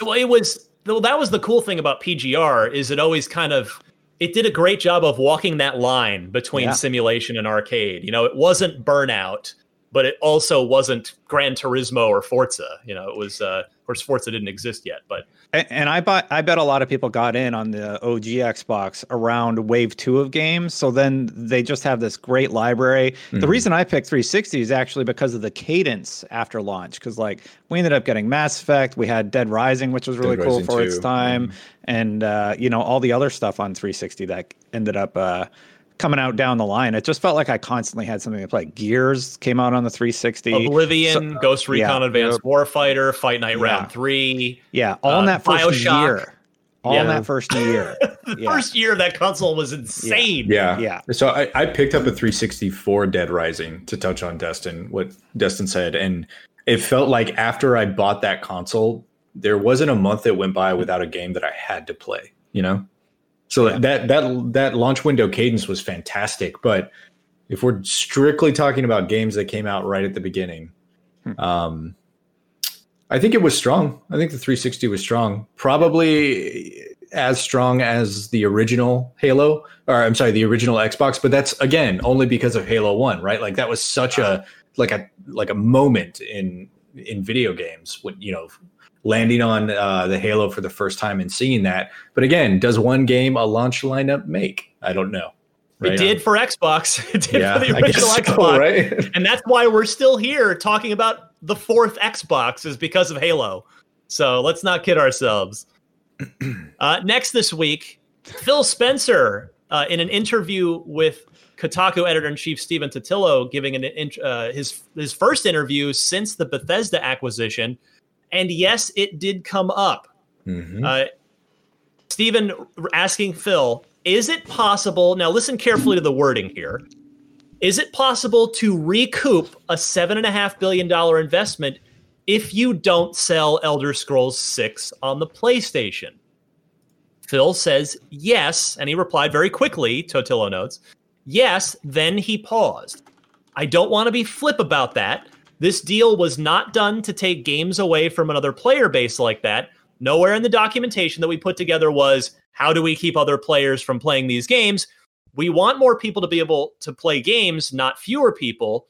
Well, it was. Well, that was the cool thing about PGR is it always kind of it did a great job of walking that line between yeah. simulation and arcade. You know, it wasn't Burnout, but it also wasn't Gran Turismo or Forza. You know, it was. Uh, of course, Forza didn't exist yet, but and, and I bought. I bet a lot of people got in on the OG Xbox around Wave Two of games. So then they just have this great library. Mm-hmm. The reason I picked 360 is actually because of the cadence after launch. Because like we ended up getting Mass Effect, we had Dead Rising, which was really Dead cool Rising for 2. its time, mm-hmm. and uh, you know all the other stuff on 360 that ended up. Uh, coming out down the line. It just felt like I constantly had something to play. Gears came out on the 360. Oblivion, so, Ghost Recon yeah, Advanced yep. Warfighter, Fight Night yeah. Round 3. Yeah, all uh, in that first Bioshock. year. All yeah. in that first year. <laughs> the yeah. first year of that console was insane. Yeah. Yeah. So I, I picked up a 360 for Dead Rising to touch on Destin, what Destin said. And it felt like after I bought that console, there wasn't a month that went by without a game that I had to play, you know? So yeah. that that that launch window cadence was fantastic. But if we're strictly talking about games that came out right at the beginning, hmm. um, I think it was strong. I think the 360 was strong. Probably as strong as the original Halo, or I'm sorry, the original Xbox. But that's again only because of Halo One, right? Like that was such a like a like a moment in in video games when you know landing on uh, the Halo for the first time and seeing that. But again, does one game a launch lineup make? I don't know. Right <laughs> it did on. for Xbox. It did yeah, for the original so, Xbox. Right? <laughs> and that's why we're still here talking about the fourth Xbox is because of Halo. So let's not kid ourselves. <clears throat> Uh, next this week, Phil Spencer, uh, in an interview with Kotaku editor in chief Stephen Totilo, giving an, uh, his his first interview since the Bethesda acquisition, and yes, it did come up. Mm-hmm. Uh, Stephen asking Phil, is it possible? Now, listen carefully to the wording here. Is it possible to recoup a $7.5 billion investment if you don't sell Elder Scrolls 6 on the PlayStation? Phil says yes, and he replied very quickly, Totilo notes. Yes, then he paused. I don't want to be flip about that, this deal was not done to take games away from another player base like that. Nowhere in the documentation that we put together was how do we keep other players from playing these games? We want more people to be able to play games, not fewer people.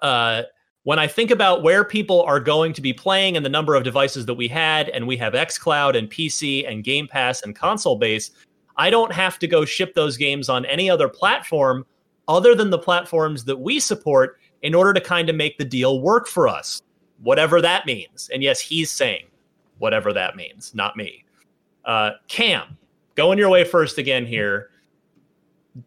Uh, when I think about where people are going to be playing and the number of devices that we had, and we have xCloud and PC and Game Pass and console base, I don't have to go ship those games on any other platform other than the platforms that we support in order to kind of make the deal work for us, whatever that means. And yes, he's saying whatever that means, not me. Uh, Cam, going your way first again here.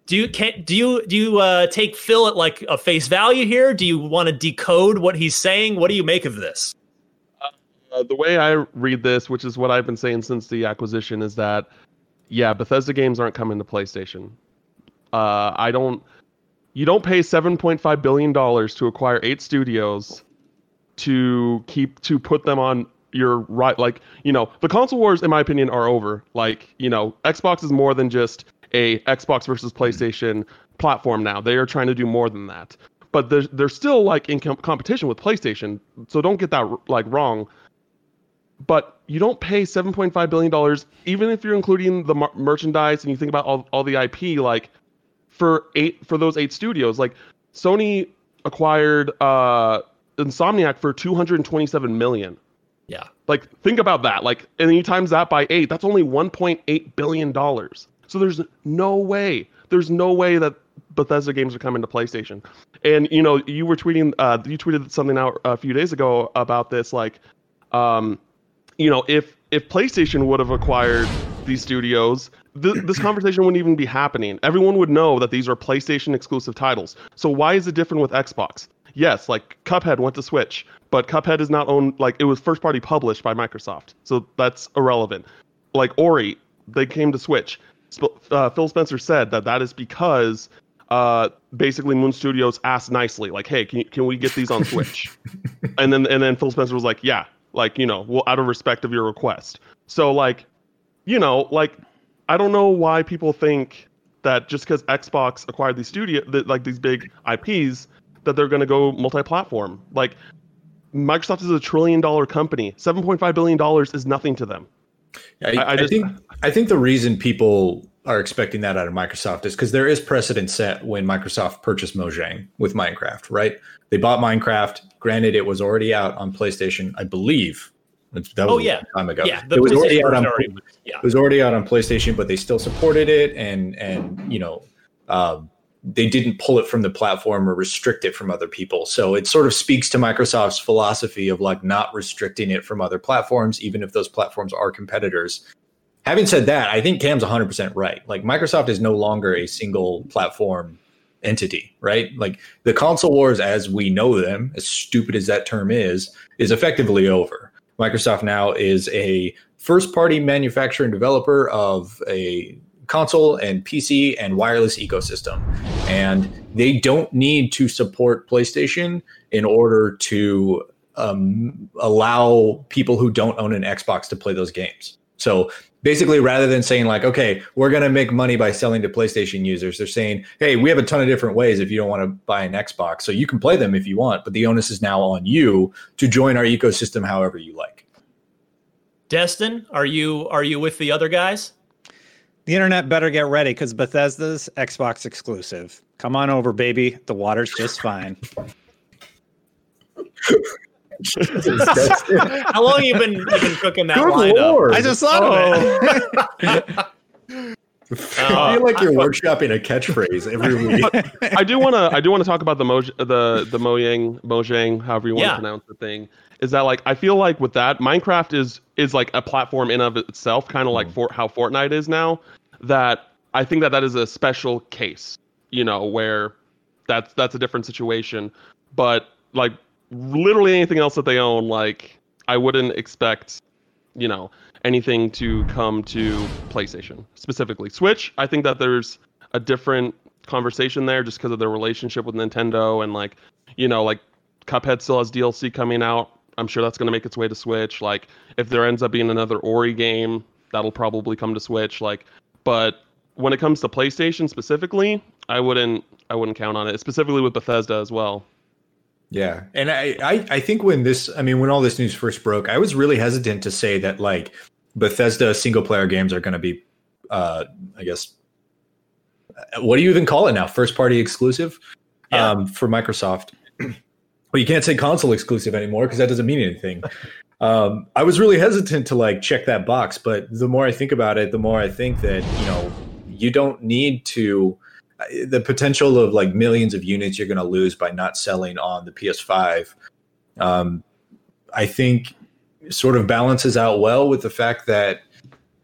Do you can do you do you uh, take Phil at like a face value here? Do you want to decode what he's saying? What do you make of this? Uh, the way I read this, which is what I've been saying since the acquisition, is that yeah, Bethesda games aren't coming to PlayStation. Uh, I don't. You don't pay 7.5 billion dollars to acquire eight studios to keep to put them on your right. Like you know, the console wars, in my opinion, are over. Like you know, Xbox is more than just a Xbox versus PlayStation platform now. They are trying to do more than that. But they're, they're still like in com- competition with PlayStation. So don't get that like wrong. But you don't pay 7.5 billion dollars even if you're including the mar- merchandise and you think about all, all the IP like for eight for those eight studios like Sony acquired uh Insomniac for 227 million. Yeah. Like think about that. Like and then you times that by 8, that's only 1.8 billion dollars. So there's no way. There's no way that Bethesda games are coming to PlayStation. And you know, you were tweeting uh you tweeted something out a few days ago about this like um you know, if if PlayStation would have acquired these studios, th- this conversation wouldn't even be happening. Everyone would know that these are PlayStation exclusive titles. So why is it different with Xbox? Yes, like Cuphead went to Switch, but Cuphead is not owned like it was first party published by Microsoft. So that's irrelevant. Like Ori, they came to Switch. Sp- uh, Phil Spencer said that that is because uh, basically Moon Studios asked nicely, like, "Hey, can, you, can we get these on Switch?" <laughs> and then and then Phil Spencer was like, "Yeah, like you know well out of respect of your request so like you know like i don't know why people think that just because xbox acquired these studio that like these big ips that they're going to go multi-platform like microsoft is a trillion dollar company 7.5 billion dollars is nothing to them I, I, I, just, think I think the reason people are expecting that out of Microsoft is because there is precedent set when Microsoft purchased Mojang with Minecraft, right? They bought Minecraft. Granted, it was already out on PlayStation, I believe. That was oh yeah, time ago. Yeah, it was already out on. Already, yeah. It was already out on PlayStation, but they still supported it, and and you know, um, they didn't pull it from the platform or restrict it from other people. So it sort of speaks to Microsoft's philosophy of like not restricting it from other platforms, even if those platforms are competitors. Having said that, I think Cam's 100% right. Like Microsoft is no longer a single platform entity, right? Like the console wars as we know them, as stupid as that term is, is effectively over. Microsoft now is a first party manufacturer and developer of a console and PC and wireless ecosystem. And they don't need to support PlayStation in order to um, allow people who don't own an Xbox to play those games. So basically rather than saying like okay we're going to make money by selling to playstation users they're saying hey we have a ton of different ways if you don't want to buy an xbox. So you can play them if you want but the onus is now on you to join our ecosystem however you like. Destin are you are you with the other guys? The internet better get ready because bethesda's xbox exclusive. Come on over baby. The water's just fine <laughs> <laughs> How long you been you been cooking that Good lineup? Lord. I just thought oh. of it. <laughs> I feel like you're workshopping a catchphrase every week. <laughs> I do want to. I do want to talk about the Moj, the the Mojang, Mojang, however you want yeah. to pronounce the thing. Is that like I feel like with that Minecraft is is like a platform in of itself, kind of like mm. for how Fortnite is now. That I think that that is a special case, you know, where that's that's a different situation. But like literally anything else that they own, like I wouldn't expect, you know, anything to come to PlayStation specifically. Switch, I think that there's a different conversation there just because of their relationship with Nintendo and like, you know, like Cuphead still has DLC coming out. I'm sure that's going to make its way to Switch. Like, if there ends up being another Ori game, that'll probably come to Switch. Like, but when it comes to PlayStation specifically, I wouldn't I wouldn't count on it. Specifically with Bethesda as well. Yeah. And I, I, I think when this, I mean, when all this news first broke, I was really hesitant to say that like Bethesda single player games are going to be, uh, I guess, what do you even call it now? First party exclusive yeah. um, for Microsoft. <clears throat> well, you can't say console exclusive anymore because that doesn't mean anything. <laughs> Um, I was really hesitant to like check that box, but the more I think about it, the more I think that you know you don't need to. The potential of like millions of units you're going to lose by not selling on the PS5, um, I think, sort of balances out well with the fact that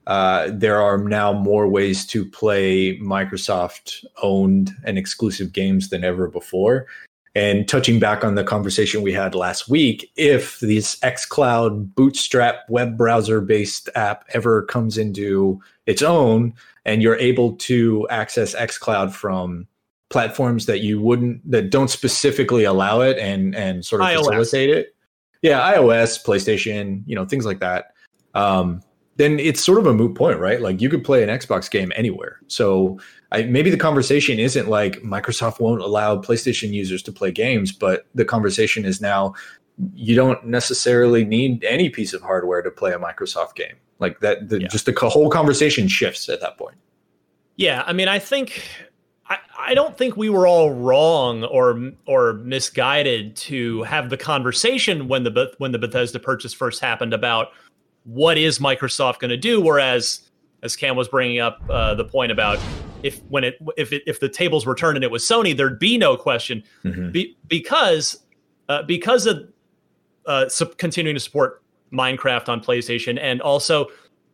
uh, there are now more ways to play Microsoft owned and exclusive games than ever before. And touching back on the conversation we had last week, if this xCloud bootstrap web browser based app ever comes into its own and you're able to access xCloud from platforms that you wouldn't that don't specifically allow it and and sort of iOS. facilitate it. Yeah, iOS, PlayStation, you know, things like that. Um, then it's sort of a moot point, right? Like you could play an Xbox game anywhere. So I, maybe the conversation isn't like Microsoft won't allow PlayStation users to play games, but the conversation is now you don't necessarily need any piece of hardware to play a Microsoft game. Like that, the, yeah. just the whole conversation shifts at that point. Yeah, I mean, I think I, I don't think we were all wrong or or misguided to have the conversation when the when the Bethesda purchase first happened about what is Microsoft going to do? Whereas, as Cam was bringing up uh, the point about if when it if it, if the tables were turned and it was Sony, there'd be no question mm-hmm. be, because uh, because of uh, continuing to support Minecraft on PlayStation and also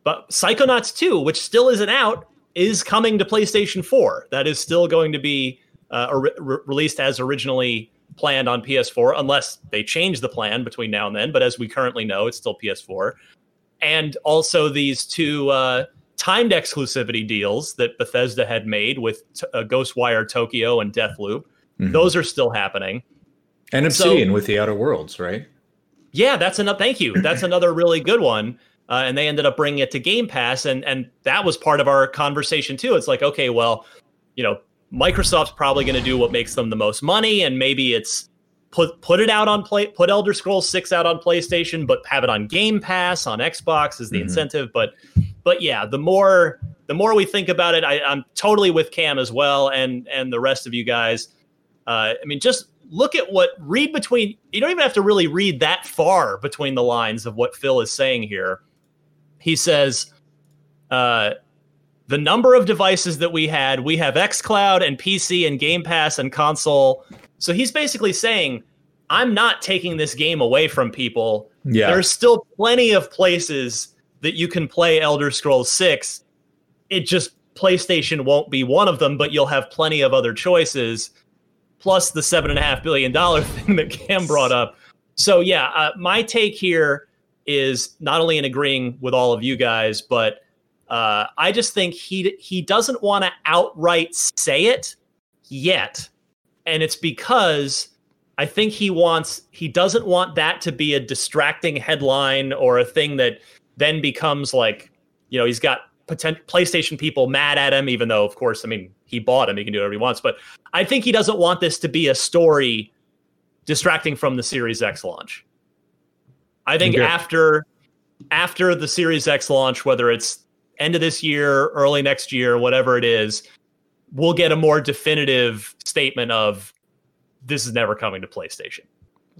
but Psychonauts 2, which still isn't out, is coming to PlayStation 4. That is still going to be uh, re- released as originally planned on PS4, unless they change the plan between now and then. But as we currently know, it's still PS4 and also these two uh, timed exclusivity deals that Bethesda had made with uh, Ghostwire Tokyo and Deathloop. Mm-hmm. Those are still happening. And Obsidian so, with the Outer Worlds, right? Yeah, that's another. Thank you. That's <laughs> another really good one. Uh, and they ended up bringing it to Game Pass, and and that was part of our conversation too. It's like, okay, well, you know, Microsoft's probably going to do what makes them the most money, and maybe it's put put it out on play put Elder Scrolls 6 out on PlayStation but have it on Game Pass on Xbox is the mm-hmm. incentive but but yeah the more the more we think about it I, I'm totally with Cam as well and and the rest of you guys uh, I mean just look at what read between you don't even have to really read that far between the lines of what Phil is saying here he says uh, the number of devices that we had we have xCloud and PC and Game Pass and console so he's basically saying, I'm not taking this game away from people. Yeah. There's still plenty of places that you can play Elder Scrolls 6. It just PlayStation won't be one of them, but you'll have plenty of other choices. Plus the seven and a half billion dollar <laughs> thing that Cam brought up. So yeah, uh, my take here is not only in agreeing with all of you guys, but uh, I just think he he doesn't want to outright say it yet and it's because I think he wants he doesn't want that to be a distracting headline or a thing that then becomes like you know he's got potential PlayStation people mad at him, even though of course I mean he bought him, he can do whatever he wants. But I think he doesn't want this to be a story distracting from the Series X launch. I think okay. after after the Series X launch, whether it's end of this year, early next year, whatever it is, we'll get a more definitive statement of this is never coming to PlayStation.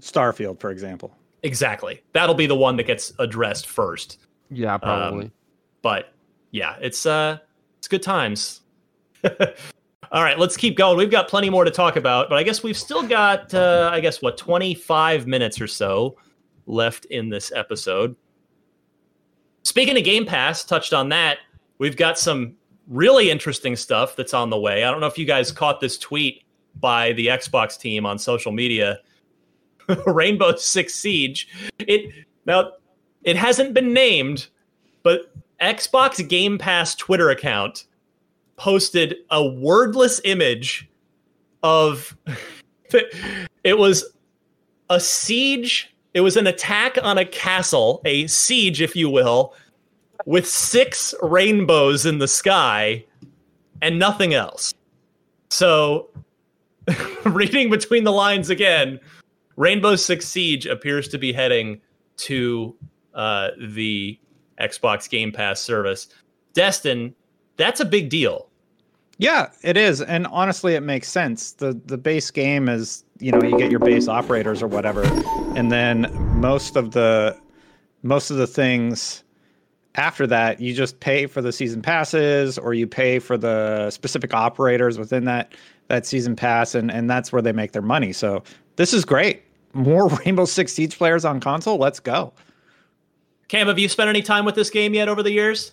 Starfield, for example. Exactly. That'll be the one that gets addressed first. Yeah, probably. Um, but yeah, it's uh it's good times. <laughs> All right, let's keep going. We've got plenty more to talk about, but I guess we've still got uh I guess what 25 minutes or so left in this episode. Speaking of Game Pass, touched on that. We've got some really interesting stuff that's on the way. I don't know if you guys caught this tweet by the Xbox team on social media. <laughs> Rainbow Six Siege. It now it hasn't been named, but Xbox Game Pass Twitter account posted a wordless image of <laughs> it was a siege. It was an attack on a castle, a siege, if you will, with six rainbows in the sky and nothing else. So, <laughs> reading between the lines again, Rainbow Six Siege appears to be heading to uh, the Xbox Game Pass service. Destin, that's a big deal. Yeah, it is, and honestly, it makes sense. the The base game is, you know, you get your base operators or whatever, and then most of the most of the things after that you just pay for the season passes or you pay for the specific operators within that that season pass and and that's where they make their money. So this is great. More <laughs> rainbow six siege players on console? Let's go. Cam have you spent any time with this game yet over the years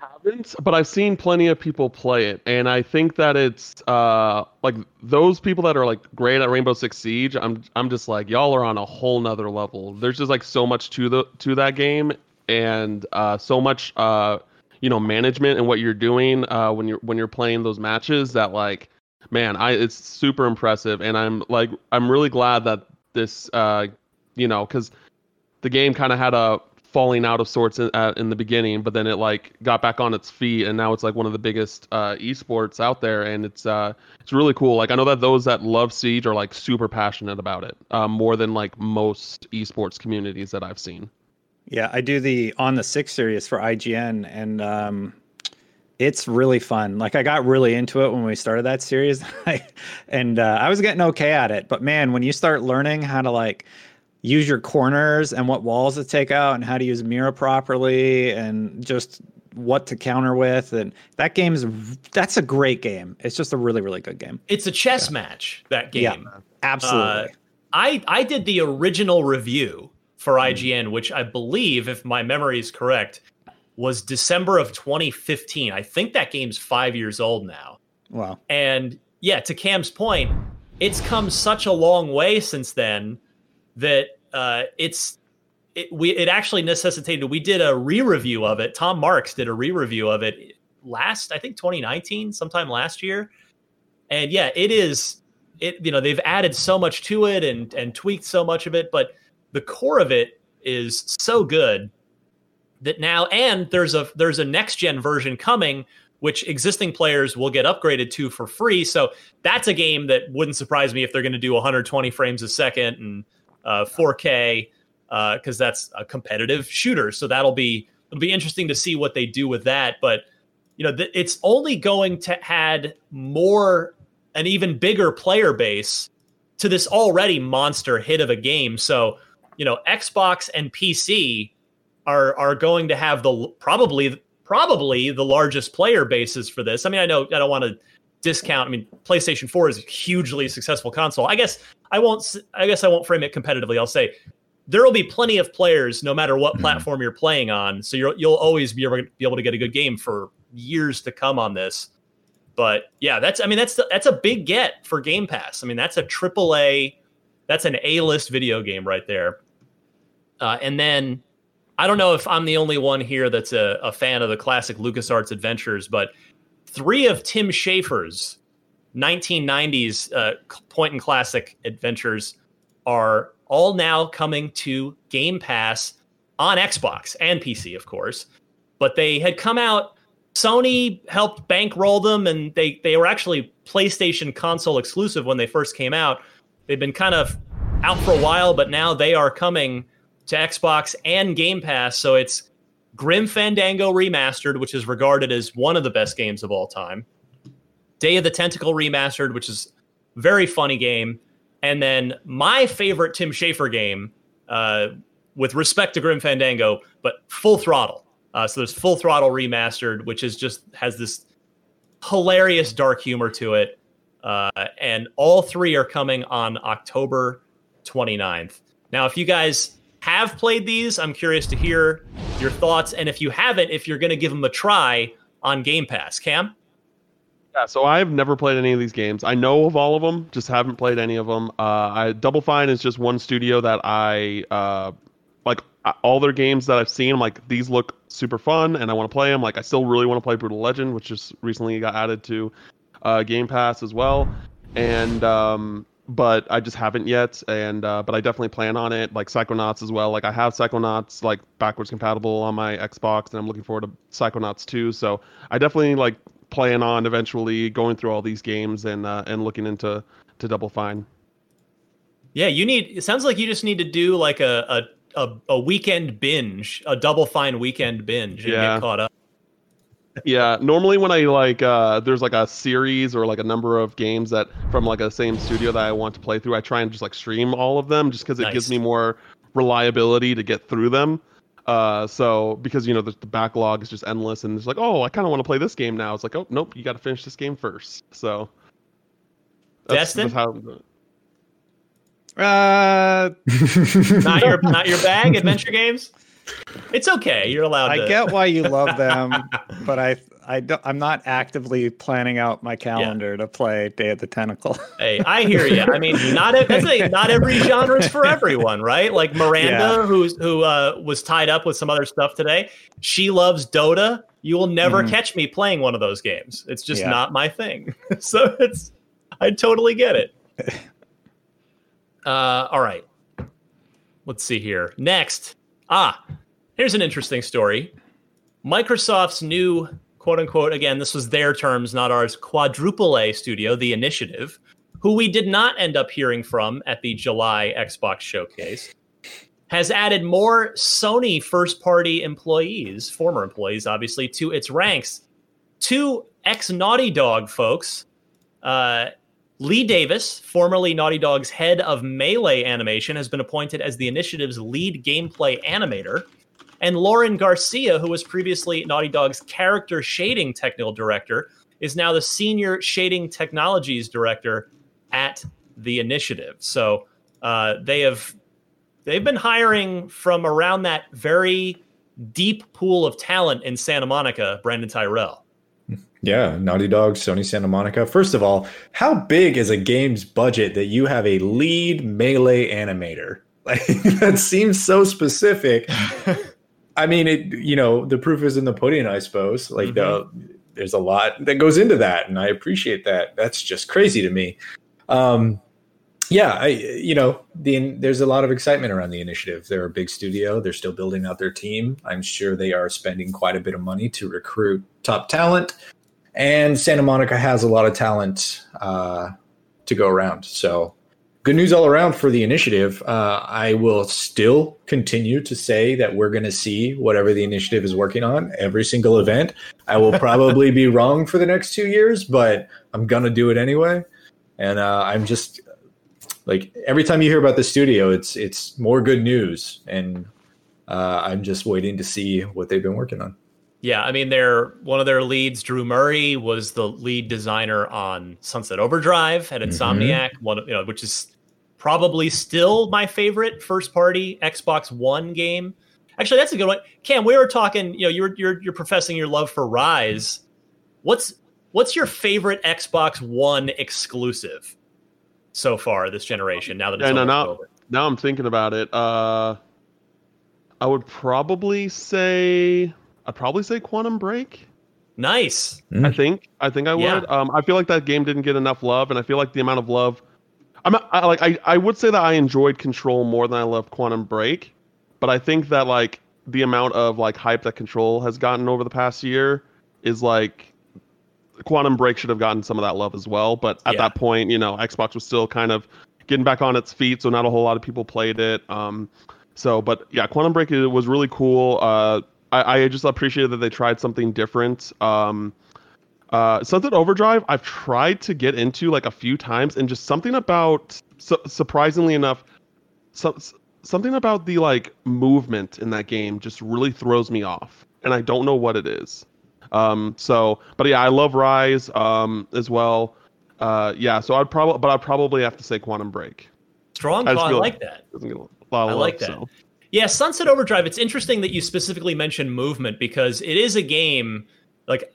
haven't, but I've seen plenty of people play it, and I think that it's uh like those people that are like great at Rainbow Six Siege. I'm I'm just like y'all are on a whole nother level. There's just like so much to the to that game, and uh so much uh you know management and what you're doing uh when you're when you're playing those matches that like man I it's super impressive, and I'm like I'm really glad that this uh you know because the game kind of had a falling out of sorts in, uh, in the beginning, but then it like got back on its feet, and now it's like one of the biggest uh, esports out there, and it's uh, it's really cool. Like I know that those that love Siege are like super passionate about it, um, more than like most esports communities that I've seen. Yeah, I do the on the six series for IGN, and um, it's really fun. Like I got really into it when we started that series, <laughs> and uh, I was getting okay at it. But man, when you start learning how to like use your corners and what walls to take out and how to use mirror properly and just what to counter with. And that game is that's a great game. It's just a really really good game. It's a chess yeah. match that game. yeah, absolutely. Uh, i i did the original review for mm. ign which i believe if my memory is correct was december of 2015 i think that game's five years old now. Wow. And yeah to cam's point it's come such a long way since then that uh, it's it, we it actually necessitated we did a re-review of it. Tom Marks did a re-review of it last I think 2019, sometime last year. And yeah, it is it you know they've added so much to it and and tweaked so much of it, but the core of it is so good that now and there's a there's a next gen version coming which existing players will get upgraded to for free. So that's a game that wouldn't surprise me if they're going to do 120 frames a second and uh, 4K uh because uh, that's a competitive shooter. So that'll be it'll be interesting to see what they do with that. But you know, th- it's only going to add more an even bigger player base to this already monster hit of a game. So you know, Xbox and PC are are going to have the probably probably the largest player bases for this. I mean, I know I don't want to discount. I mean, PlayStation 4 is a hugely successful console. I guess I won't. I guess I won't frame it competitively. I'll say there will be plenty of players, no matter what mm-hmm. platform you're playing on. So you'll you'll always be able, to, be able to get a good game for years to come on this. But yeah, that's I mean that's that's a big get for Game Pass. I mean that's a triple A, that's an A list video game right there. Uh, and then I don't know if I'm the only one here that's a, a fan of the classic LucasArts adventures, but three of Tim Schafer's 1990s uh, point and classic adventures are all now coming to Game Pass on Xbox and PC, of course. But they had come out. Sony helped bankroll them, and they they were actually PlayStation console exclusive when they first came out. They've been kind of out for a while, but now they are coming to Xbox and Game Pass. So it's Grim Fandango Remastered, which is regarded as one of the best games of all time. Day of the Tentacle Remastered, which is very funny game. And then my favorite Tim Schafer game, uh, with respect to Grim Fandango, but Full Throttle. Uh, so there's Full Throttle Remastered, which is just has this hilarious dark humor to it. Uh, and all three are coming on October 29th. Now, if you guys have played these, I'm curious to hear your thoughts. And if you haven't, if you're going to give them a try on Game Pass, Cam? Yeah, so I've never played any of these games. I know of all of them, just haven't played any of them. Uh, I Double Fine is just one studio that I uh, like. All their games that I've seen, I'm like these look super fun, and I want to play them. Like I still really want to play Brutal Legend, which just recently got added to uh, Game Pass as well. And um, but I just haven't yet. And uh, but I definitely plan on it. Like Psychonauts as well. Like I have Psychonauts like backwards compatible on my Xbox, and I'm looking forward to Psychonauts too. So I definitely like plan on eventually going through all these games and uh, and looking into to Double Fine. Yeah, you need. It sounds like you just need to do like a a, a, a weekend binge, a Double Fine weekend binge, and yeah. get caught up yeah normally when i like uh there's like a series or like a number of games that from like a same studio that i want to play through i try and just like stream all of them just because it nice. gives me more reliability to get through them. Uh, so because you know the, the backlog is just endless, and it's like, oh, I kind of want to play this game now. It's like, oh, nope, you got to finish this game first. So that's, Destin, that's how. Uh, <laughs> not your <laughs> not your bag. Adventure games. It's okay. You're allowed. I to... get why you love them, <laughs> but I I don't, I'm not actively planning out my calendar yeah. to play Day of the Tentacle. hey, I hear you. I mean, not a, not every genre is for everyone, right? Like Miranda, yeah. who's who uh, was tied up with some other stuff today. She loves Dota. You will never mm-hmm. catch me playing one of those games. It's just yeah. not my thing. <laughs> so it's I totally get it. <laughs> Uh, all right. Let's see here. Next. Ah, here's an interesting story. Microsoft's new quote unquote, again, this was their terms, not ours, quadruple A studio, The Initiative, who we did not end up hearing from at the July Xbox showcase, has added more Sony first party employees, former employees, obviously, to its ranks. Two ex Naughty Dog folks, uh, Lee Davis, formerly Naughty Dog's head of Melee animation, has been appointed as the initiative's lead gameplay animator. And Lauren Garcia, who was previously Naughty Dog's character shading technical director, is now the senior shading technologies director at the initiative. So uh, they have they've been hiring from around that very deep pool of talent in Santa Monica, Brandin Tyrrel. Yeah, Naughty Dog, Sony Santa Monica. First of all, how big is a game's budget that you have a lead melee animator? <laughs> Like that seems so specific. I mean, it. You know, the proof is in the pudding, I suppose. Like, mm-hmm. the, there's a lot that goes into that, and I appreciate that. That's just crazy to me. Um, yeah, I, you know, the, there's a lot of excitement around the initiative. They're a big studio. They're still building out their team. I'm sure they are spending quite a bit of money to recruit top talent, and Santa Monica has a lot of talent uh, to go around. So good news all around for the initiative. Uh, I will still continue to say that we're going to see whatever the initiative is working on every single event. I will <laughs> probably be wrong for the next two years, but I'm going to do it anyway. And uh, I'm just like every time you hear about the studio, it's it's more good news, and uh, I'm just waiting to see what they've been working on. Yeah, I mean, they're one of their leads, Drew Murray, was the lead designer on Sunset Overdrive at Insomniac, mm-hmm. one you know, which is probably still my favorite first party Xbox One game. Actually, that's a good one. Cam, we were talking. You know, you're you're you're professing your love for Ryse. What's what's your favorite Xbox One exclusive so far this generation? Now that it's yeah, no, now, now I'm thinking about it. Uh, I would probably say I'd probably say Quantum Break. Nice. Mm. I think I think I yeah. would. Um, I feel like that game didn't get enough love, and I feel like the amount of love I'm I, like I, I would say that I enjoyed Control more than I loved Quantum Break, but I think that like the amount of like hype that Control has gotten over the past year is like Quantum Break should have gotten some of that love as well. But at yeah. that point, you know, Xbox was still kind of getting back on its feet, so not a whole lot of people played it. Um, so, but yeah, Quantum Break it was really cool. Uh, I, I just appreciated that they tried something different. Um, uh, Sunset Overdrive, I've tried to get into like a few times, and just something about, su- surprisingly enough, so, something about the like movement in that game just really throws me off, and I don't know what it is. Um, so, but yeah, I love Ryse um, as well. Uh, yeah, so I'd probably, but I'd probably have to say Quantum Break. Strong. I, I like that. I love, like that. So. Yeah, Sunset Overdrive. It's interesting that you specifically mentioned movement because it is a game like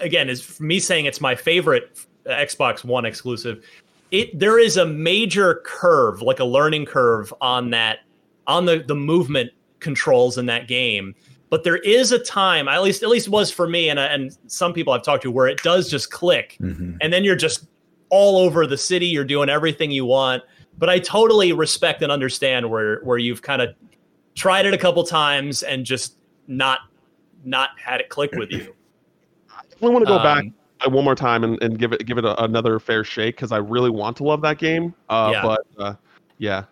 again is me saying it's my favorite Xbox One exclusive. It there is a major curve, like a learning curve on that on the the movement controls in that game. But there is a time, at least at least was for me, and and some people I've talked to, where it does just click, mm-hmm. and then you're just all over the city. You're doing everything you want. But I totally respect and understand where where you've kind of tried it a couple times and just not not had it click with you. <clears throat> I want to go um, back one more time and, and give it give it a, another fair shake because I really want to love that game. Uh, yeah. But uh, yeah,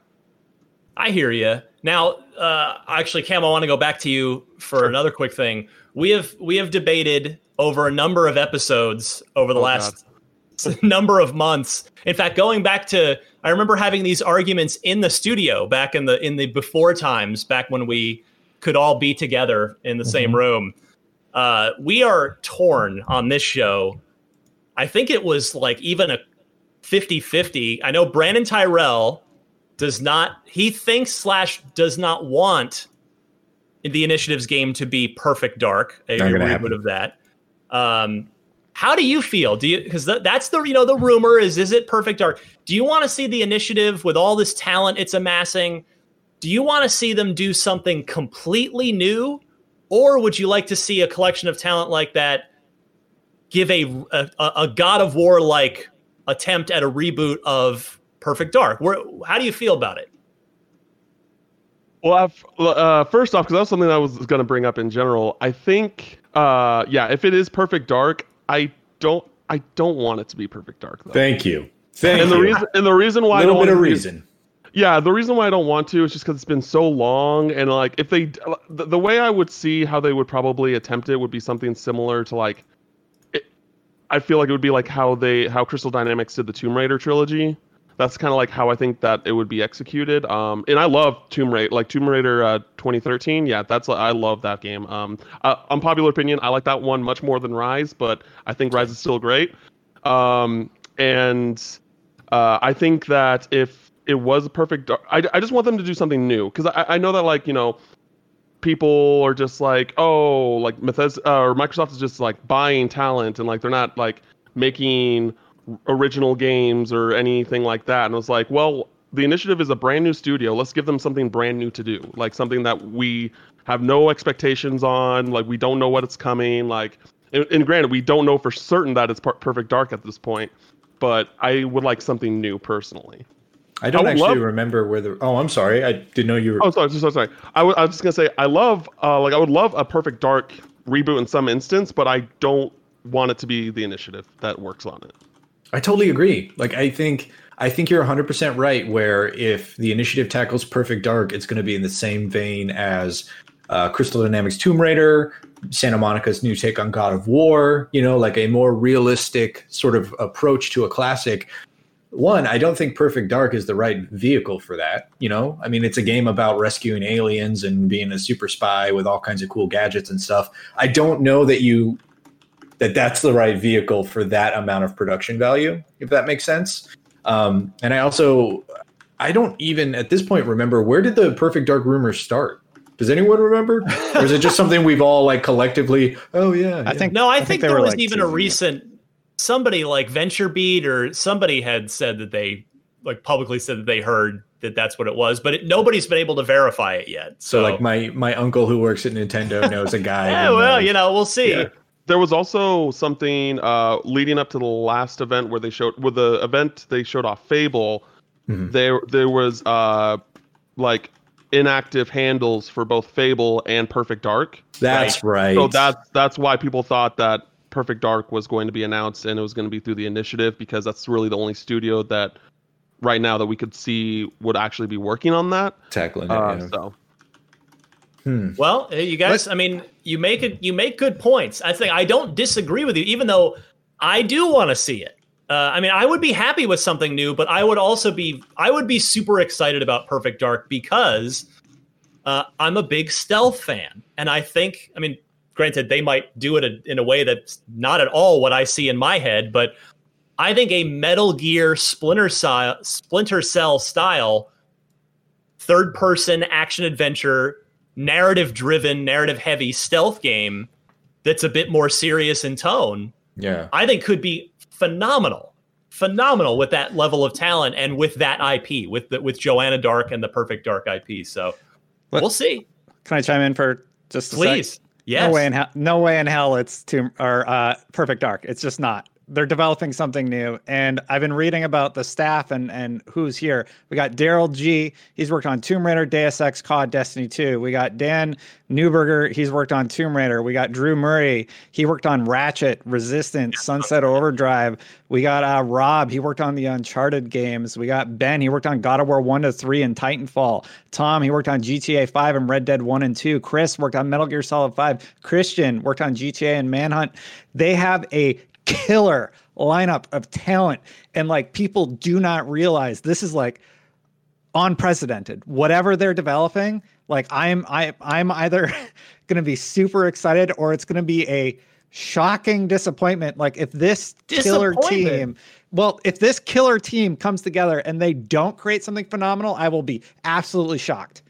I hear you. Now, uh, actually, Cam, I want to go back to you for sure. another quick thing. We have we have debated over a number of episodes over the oh, last <laughs> number of months. In fact, going back to I remember having these arguments in the studio back in the in the before times, back when we could all be together in the mm-hmm. same room. Uh, we are torn on this show. I think it was like even a 50 50. I know Brandin Tyrrel does not, he thinks slash does not want the initiative's game to be perfect dark, a reboot of that. Um, how do you feel? Do you because th- that's the you know the rumor is is it perfect dark? Do you want to see the initiative with all this talent it's amassing? Do you want to see them do something completely new, or would you like to see a collection of talent like that give a a, a God of War like attempt at a reboot of Perfect Dark? Where, how do you feel about it? Well, uh, first off, because that was something I was going to bring up in general. I think, uh, yeah, if it is Perfect Dark, I don't, I don't want it to be Perfect Dark. Though. Thank you. Thank and you. the reason, and the reason why Little I don't bit want of reason. yeah, the reason why I don't want to is just because it's been so long, and like if they, the, the way I would see how they would probably attempt it would be something similar to like, it, I feel like it would be like how they, how Crystal Dynamics did the Tomb Raider trilogy, that's kind of like how I think that it would be executed. Um, and I love Tomb Raider, like Tomb Raider uh, 2013. Yeah, that's I love that game. Um, uh, unpopular opinion, I like that one much more than Rise, but I think Rise is still great. Um, and uh, I think that if it was a perfect, I, I just want them to do something new because I, I know that like you know people are just like oh like Bethesda uh, or Microsoft is just like buying talent and like they're not like making original games or anything like that. And I was like, well, the initiative is a brand new studio. Let's give them something brand new to do, like something that we have no expectations on. Like we don't know what it's coming. Like, and, and granted, we don't know for certain that it's per- Perfect Dark at this point. But I would like something new personally. I don't I actually love... remember where the. Oh, I'm sorry. I didn't know you were. Oh, sorry, sorry, sorry. I, w- I was just gonna say I love, uh, like, I would love a Perfect Dark reboot in some instance, but I don't want it to be the initiative that works on it. I totally agree. Like I think I think you're 100% right where if the initiative tackles Perfect Dark, it's going to be in the same vein as uh, Crystal Dynamics Tomb Raider, Santa Monica's new take on God of War, you know, like a more realistic sort of approach to a classic. One, I don't think Perfect Dark is the right vehicle for that. You know, I mean, it's a game about rescuing aliens and being a super spy with all kinds of cool gadgets and stuff. I don't know that you that that's the right vehicle for that amount of production value, if that makes sense. Um, and I also, I don't even at this point remember where did the Perfect Dark rumors start. Does anyone remember, or is it just something we've all like collectively? Oh yeah, I yeah. think no. I, I think, think there was like even a recent somebody like VentureBeat or somebody had said that they like publicly said that they heard that that's what it was, but it, nobody's been able to verify it yet. So, so like my my uncle who works at Nintendo knows a guy. <laughs> yeah, well, you know, we'll see. Yeah there was also something uh, leading up to the last event where they showed with the event they showed off Fable. Mm-hmm. There there was uh, like inactive handles for both Fable and Perfect Dark. That's right. So that's that's why people thought that Perfect Dark was going to be announced and it was going to be through the initiative because that's really the only studio that right now that we could see would actually be working on that. Tackling it. Uh, yeah. So Hmm. Well, you guys, I mean, you make it. You make good points. I think I don't disagree with you, even though I do want to see it. Uh, I mean, I would be happy with something new, but I would also be I would be super excited about Perfect Dark because uh, I'm a big stealth fan, and I think, I mean, granted, they might do it in a way that's not at all what I see in my head, but I think a Metal Gear Splinter Splinter Cell style third person action adventure narrative driven, narrative heavy stealth game that's a bit more serious in tone, yeah, I think could be phenomenal. Phenomenal with that level of talent and with that IP, with the, with Joanna Dark and the Perfect Dark IP. So Let, we'll see. Can I chime in for just please? Sec? Yes. No way in hell. No way in hell. It's to or uh, Perfect Dark. It's just not they're developing something new. And I've been reading about the staff and and who's here. We got Daryl G. He's worked on Tomb Raider, Deus Ex, COD, Destiny 2. We got Dan Neuberger. He's worked on Tomb Raider. We got Drew Murray. He worked on Ratchet, Resistance, Sunset Overdrive. We got uh, Rob. He worked on the Uncharted games. We got Ben. He worked on God of War 1 to 3 and Titanfall. Tom, he worked on GTA 5 and Red Dead 1 and 2. Chris worked on Metal Gear Solid 5. Christian worked on GTA and Manhunt. They have a killer lineup of talent. And like people do not realize this is like unprecedented. Whatever they're developing like i'm i i'm either <laughs> going to be super excited or it's going to be a shocking disappointment. Like if this killer team well if this killer team comes together and they don't create something phenomenal i will be absolutely shocked.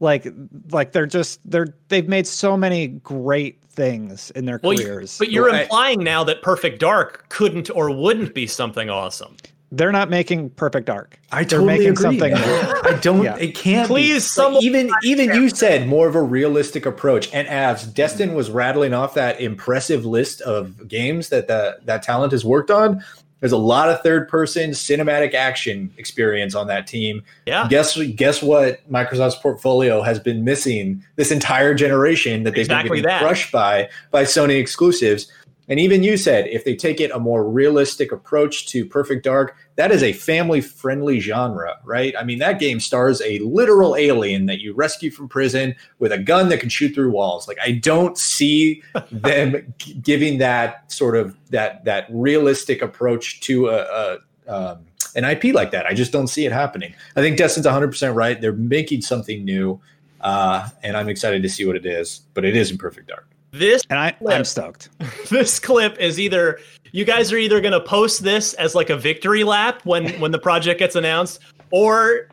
Like like they're just they're they've made so many great things in their well, careers. But you're well, implying I, now that Perfect Dark couldn't or wouldn't be something awesome. They're not making Perfect Dark. I they're totally making agree. something. I don't. Yeah. It can't. Please, be. someone even even you said more of a realistic approach. And as Destin was rattling off that impressive list of games that the, that talent has worked on, there's a lot of third person cinematic action experience on that team. Yeah. Guess guess what Microsoft's portfolio has been missing this entire generation that they've exactly been getting that. crushed by by Sony exclusives. And even you said if they take it a more realistic approach to Perfect Dark, that is a family friendly genre, right? I mean, that game stars a literal alien that you rescue from prison with a gun that can shoot through walls. Like, I don't see <laughs> them g- giving that sort of that that realistic approach to a, a um, an IP like that. I just don't see it happening. I think Destin's 100% right. They're making something new, uh, and I'm excited to see what it is, but it isn't Perfect Dark. This and I, clip, I'm stoked. <laughs> This clip is either you guys are either going to post this as like a victory lap when when the project gets announced, or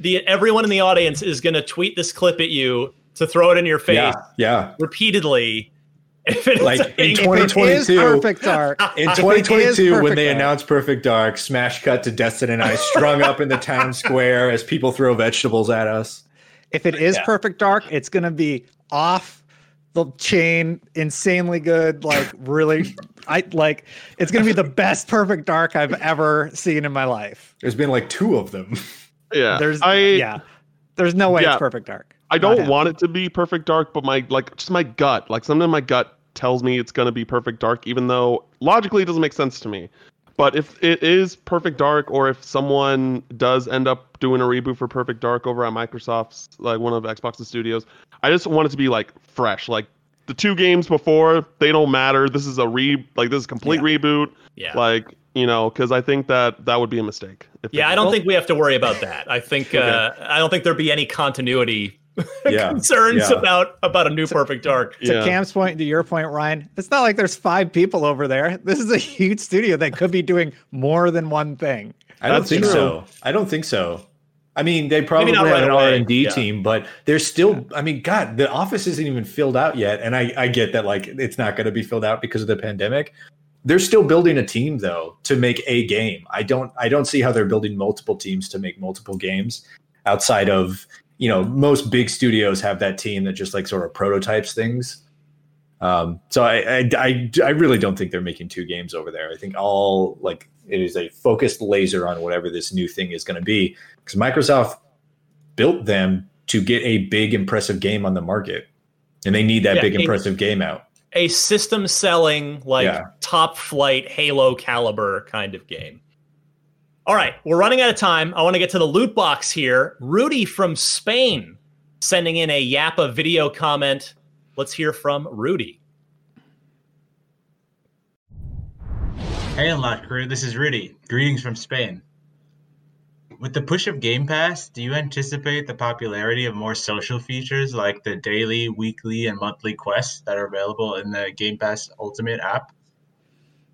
the everyone in the audience is going to tweet this clip at you to throw it in your face. Yeah, yeah. repeatedly. <laughs> If it like in 2022, Perfect Dark. <laughs> In 2022, when they dark. announced Perfect Dark, smash cut to Destin and I strung up in the town square as people throw vegetables at us. If it is yeah. Perfect Dark, it's going to be off the chain insanely good like really i like it's gonna be the best perfect dark i've ever seen in my life. There's been like two of them. Yeah. There's I, yeah. There's no way yeah, it's perfect dark. I don't want it to be perfect dark but my like just my gut like something in my gut tells me it's gonna be perfect dark even though logically it doesn't make sense to me. But if it is Perfect Dark, or if someone does end up doing a reboot for Perfect Dark over at Microsoft's, like one of Xbox's studios, I just want it to be like fresh. Like the two games before, they don't matter. This is a re, like this is a complete yeah. reboot. Yeah. Like you know, because I think that that would be a mistake. yeah, I don't think we have to worry about that. I think <laughs> okay. uh, I don't think there'd be any continuity <laughs> yeah. concerns yeah. about about a new Perfect Dark. To yeah. Cam's point, to your point, Ryan, it's not like there's five people over there. This is a huge studio that could be doing more than one thing. I don't think true. so. I don't think so. I mean, they probably have right an R and D team, but they're still. I mean, God, the office isn't even filled out yet, and I I get that like it's not going to be filled out because of the pandemic. They're still building a team though to make a game. I don't I don't see how they're building multiple teams to make multiple games outside of you know most big studios have that team that just like sort of prototypes things um, so I, I, I i really don't think they're making two games over there i think all like it is a focused laser on whatever this new thing is going to be because microsoft built them to get a big impressive game on the market and they need that yeah, big impressive game out a system selling like yeah. top flight halo caliber kind of game all right, we're running out of time. I want to get to the loot box here. Rudy from Spain sending in a Yappa video comment. Let's hear from Rudy. Hey, Unlock crew, this is Rudy. Greetings from Spain. With the push of Game Pass, do you anticipate the popularity of more social features like the daily, weekly, and monthly quests that are available in the Game Pass Ultimate app?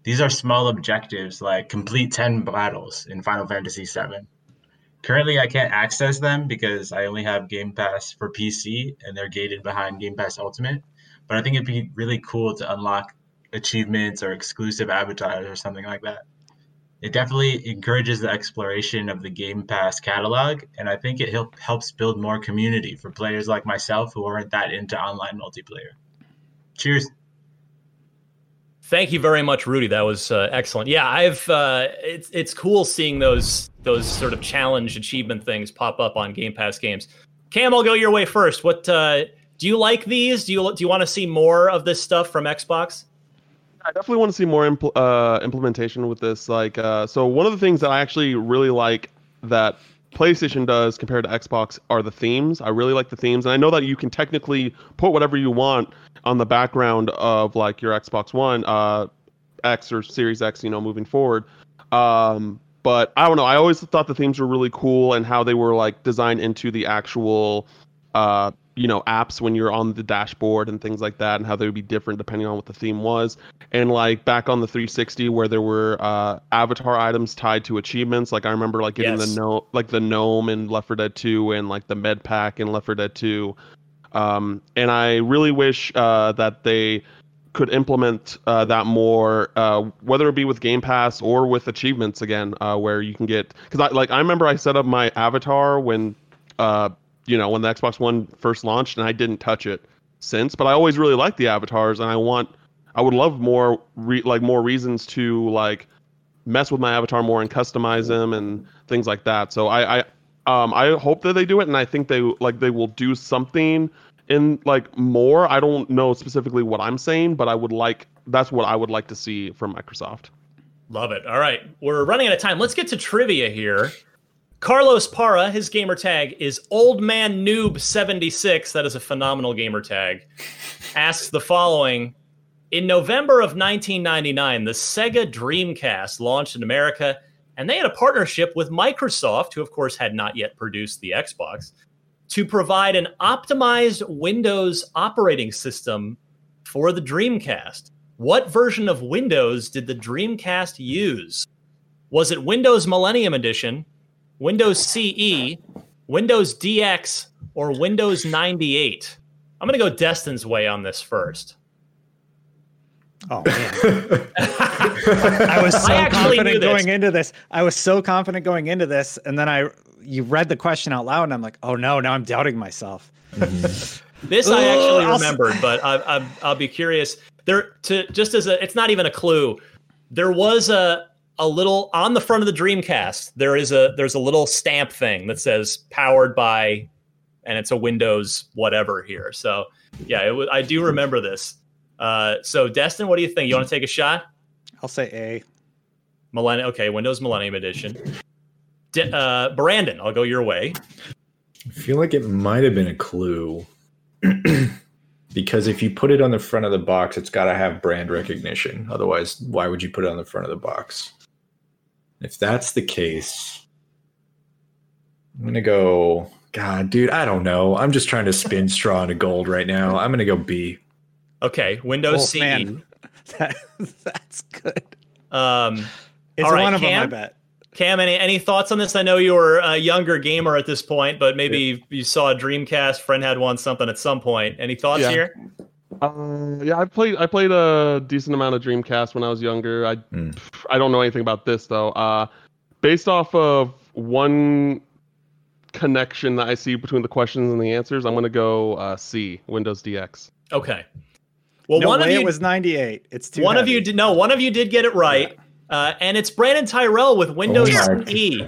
These are small objectives like complete 10 battles in Final Fantasy VII. Currently, I can't access them because I only have Game Pass for PC and they're gated behind Game Pass Ultimate. But I think it'd be really cool to unlock achievements or exclusive avatars or something like that. It definitely encourages the exploration of the Game Pass catalog, and I think it help, helps build more community for players like myself who aren't that into online multiplayer. Cheers. Thank you very much, Rudy. That was uh, excellent. Yeah, I've uh, it's it's cool seeing those those sort of challenge achievement things pop up on Game Pass games. Cam, I'll go your way first. What uh, do you like these? Do you do you want to see more of this stuff from Xbox? I definitely want to see more impl- uh, implementation with this. Like, uh, so one of the things that I actually really like that PlayStation does compared to Xbox are the themes. I really like the themes, and I know that you can technically put whatever you want on the background of like your Xbox One. Uh, X or Series X, you know, moving forward. Um, but I don't know. I always thought the themes were really cool and how they were like designed into the actual, uh, you know, apps when you're on the dashboard and things like that, and how they would be different depending on what the theme was. And like back on the 360, where there were uh, avatar items tied to achievements. Like I remember like getting Yes. the no, like the gnome in Left 4 Dead 2, and like the med pack in Left 4 Dead 2. Um, and I really wish uh, that they could implement uh, that more, uh, whether it be with Game Pass or with achievements again, uh, where you can get because I like I remember I set up my avatar when, uh, you know, when the Xbox One first launched, and I didn't touch it since. But I always really liked the avatars, and I want, I would love more, re- like more reasons to like mess with my avatar more and customize them and things like that. So I, I um I hope that they do it and I think they like they will do something in like more. I don't know specifically what I'm saying, but I would like that's what I would like to see from Microsoft. Love it. All right. We're running out of time. Let's get to trivia here. Carlos Para, his gamer tag is Old Man Noob 76. That is a phenomenal gamer tag. Asks the following In November of 1999, the Sega Dreamcast launched in America, and they had a partnership with Microsoft, who, of course, had not yet produced the Xbox, to provide an optimized Windows operating system for the Dreamcast. What version of Windows did the Dreamcast use? Was it Windows Millennium Edition, Windows CE, Windows DX, or Windows 98? I'm going to go Destin's way on this first. Oh man. <laughs> I was so I confident going into this. I was so confident going into this, and then I you read the question out loud, and I'm like, oh no, now I'm doubting myself. Mm-hmm. This I actually I'll s- remembered, but I, I, I'll be curious. There, to just as a, it's not even a clue. There was a a little on the front of the Dreamcast. There is a there's a little stamp thing that says powered by, and it's a Windows whatever here. So yeah, it was, I do remember this. Uh, so Destin, what do you think? You want to take a shot? I'll say A. Millennium. Okay, Windows Millennium Edition. D- uh, Brandin, I'll go your way. I feel like it might have been a clue. <clears throat> because if you put it on the front of the box, it's got to have brand recognition. Otherwise, why would you put it on the front of the box? If that's the case, I'm going to go. God, dude, I don't know. I'm just trying to spin <laughs> straw into gold right now. I'm going to go B. Okay, Windows Oh, CE. man. <laughs> That, that's good. Um, It's all right, one of them, I bet. Cam, any any thoughts on this? I know you were a younger gamer at this point, but maybe you saw a Dreamcast. Friend had one something at some point. Any thoughts Yeah. here? Uh, yeah, I played I played a decent amount of Dreamcast when I was younger. I I don't know anything about this though. Uh, based off of one connection that I see between the questions and the answers, I'm gonna go uh, C, Windows DX. Okay. Well, no one way of you it was 98. It's too one of you did no. One of you did get it right, uh, and it's Brandin Tyrrel with Windows Oh my CE.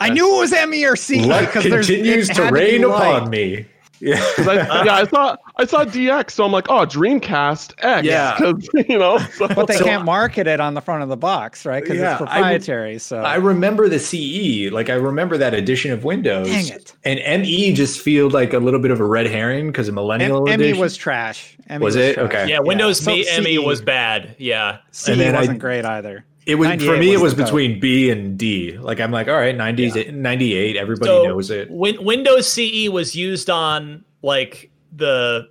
I knew it was M E or C Luck because continues to had be rain light. upon me. Yeah. 'Cause I, <laughs> yeah, I saw I saw DX, so I'm like, oh, Dreamcast X. Yeah. <laughs> 'cause, you know. So. But they So- can't market it on the front of the box, right? Because Yeah, it's I proprietary. so I remember the CE, like I remember that edition of Windows. Dang it. And ME just feel like a little bit of a red herring because of millennial M- ME was trash. ME Was it? trash. Okay. Yeah, Windows So Me, ME was bad. Yeah. CE And then wasn't great either. It was for 98 me. It was was the goat. between B and D. Like I'm like, all right, 90s, 98. Everybody So, knows it. Win- Windows CE was used on like the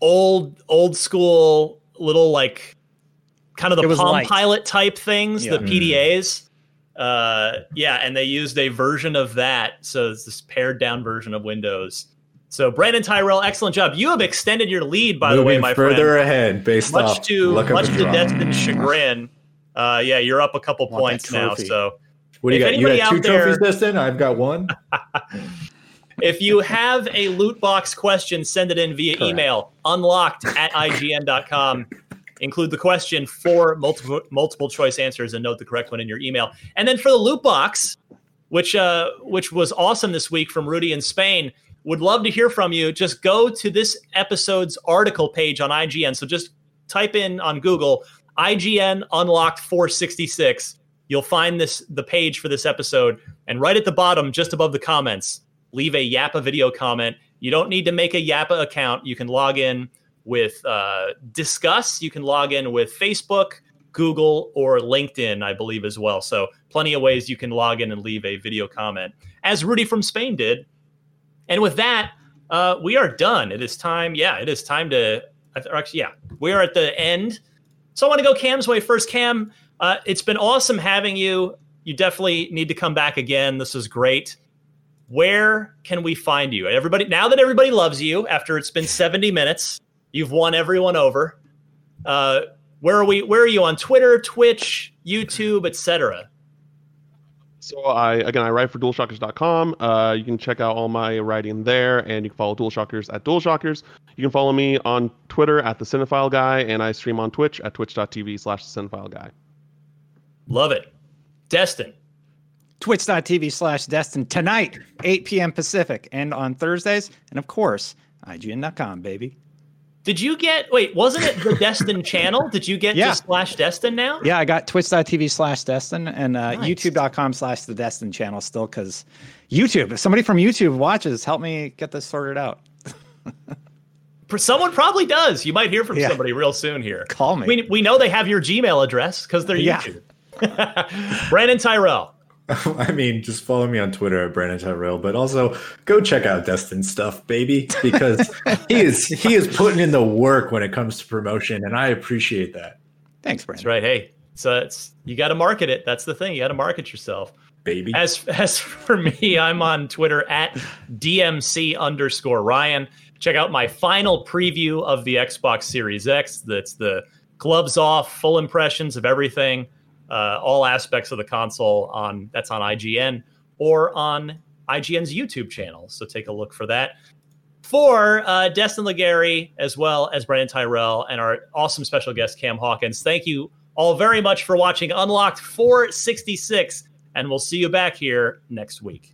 old old school little like kind of the Palm light. Pilot type things, Yeah. the PDAs. Uh, yeah, and they used a version of that, so it's this pared down version of Windows. So Brandin Tyrrel, excellent job. You have extended your lead, by the way, Moving my further friend. ahead based Much off to luck of much the to draw. Destin's chagrin. Uh, yeah, you're up a couple points now. So What do you If got? You anybody got two out there- trophies, Destin. I've got one. <laughs> If you have a loot box question, send it in via email unlocked at ign.com. Include the question for multiple multiple choice answers and note the correct one in your email. And then for the loot box, which uh, which was awesome this week from Rudy in Spain, would love to hear from you. Just go to this episode's article page on IGN. So just type in on Google IGN Unlocked 466. You'll find this the page for this episode, and right at the bottom, just above the comments, leave a Yappa video comment. You don't need to make a Yappa account. You can log in with uh, Disqus. You can log in with Facebook. Google, or LinkedIn, I believe, as well. So, plenty of ways you can log in and leave a video comment, as Rudy from Spain did. And with that, uh, we are done. It is time. Yeah, it is time to. Actually, yeah, we are at the end. So I want to go Cam's way first. Cam, uh, it's been awesome having you. You definitely need to come back again. This is great. Where can we find you? Everybody, now that everybody loves you, after it's been 70 minutes, you've won everyone over. Uh, where are we? Where are you on Twitter, Twitch, YouTube, etc.? So I again I write for DualShockers.com. Uh, you can check out all my writing there, and you can follow DualShockers at DualShockers. You can follow me on Twitter at the Cinephile Guy, and I stream on Twitch at twitch.tv slash the Cinephile Guy. Love it, Destin. Twitch.tv slash Destin tonight, 8 p.m. Pacific, and on Thursdays, and of course, IGN.com, baby. Did you get wait, wasn't it the <laughs> Destin channel? Did you get yeah. to slash Destin now? Yeah, I got twitch.tv slash Destin and uh, nice. youtube.com slash the Destin channel still because YouTube, if somebody from YouTube watches, help me get this sorted out. <laughs> Someone probably does. You might hear from yeah. somebody real soon here. Call me. We, we know they have your Gmail address because they're YouTube. Yeah. <laughs> Brandin Tyrrel. <laughs> I mean, just follow me on Twitter at Brandin Tyrrel, but also go check out Destin stuff, baby, because <laughs> he is he is putting in the work when it comes to promotion, and I appreciate that. Thanks, Brandin. That's right. Hey, so it's you got to market it. That's the thing. You got to market yourself, baby. As <laughs> as for me, I'm on Twitter at DMC underscore Ryan. Check out my final preview of the Xbox Series X. That's the gloves off, full impressions of everything uh, all aspects of the console on that's on IGN or on IGN's YouTube channel. So take a look for that. For uh, Destin Legarie, as well as Brandin Tyrrel and our awesome special guest, Cam Hawkins, thank you all very much for watching Unlocked 466, and we'll see you back here next week.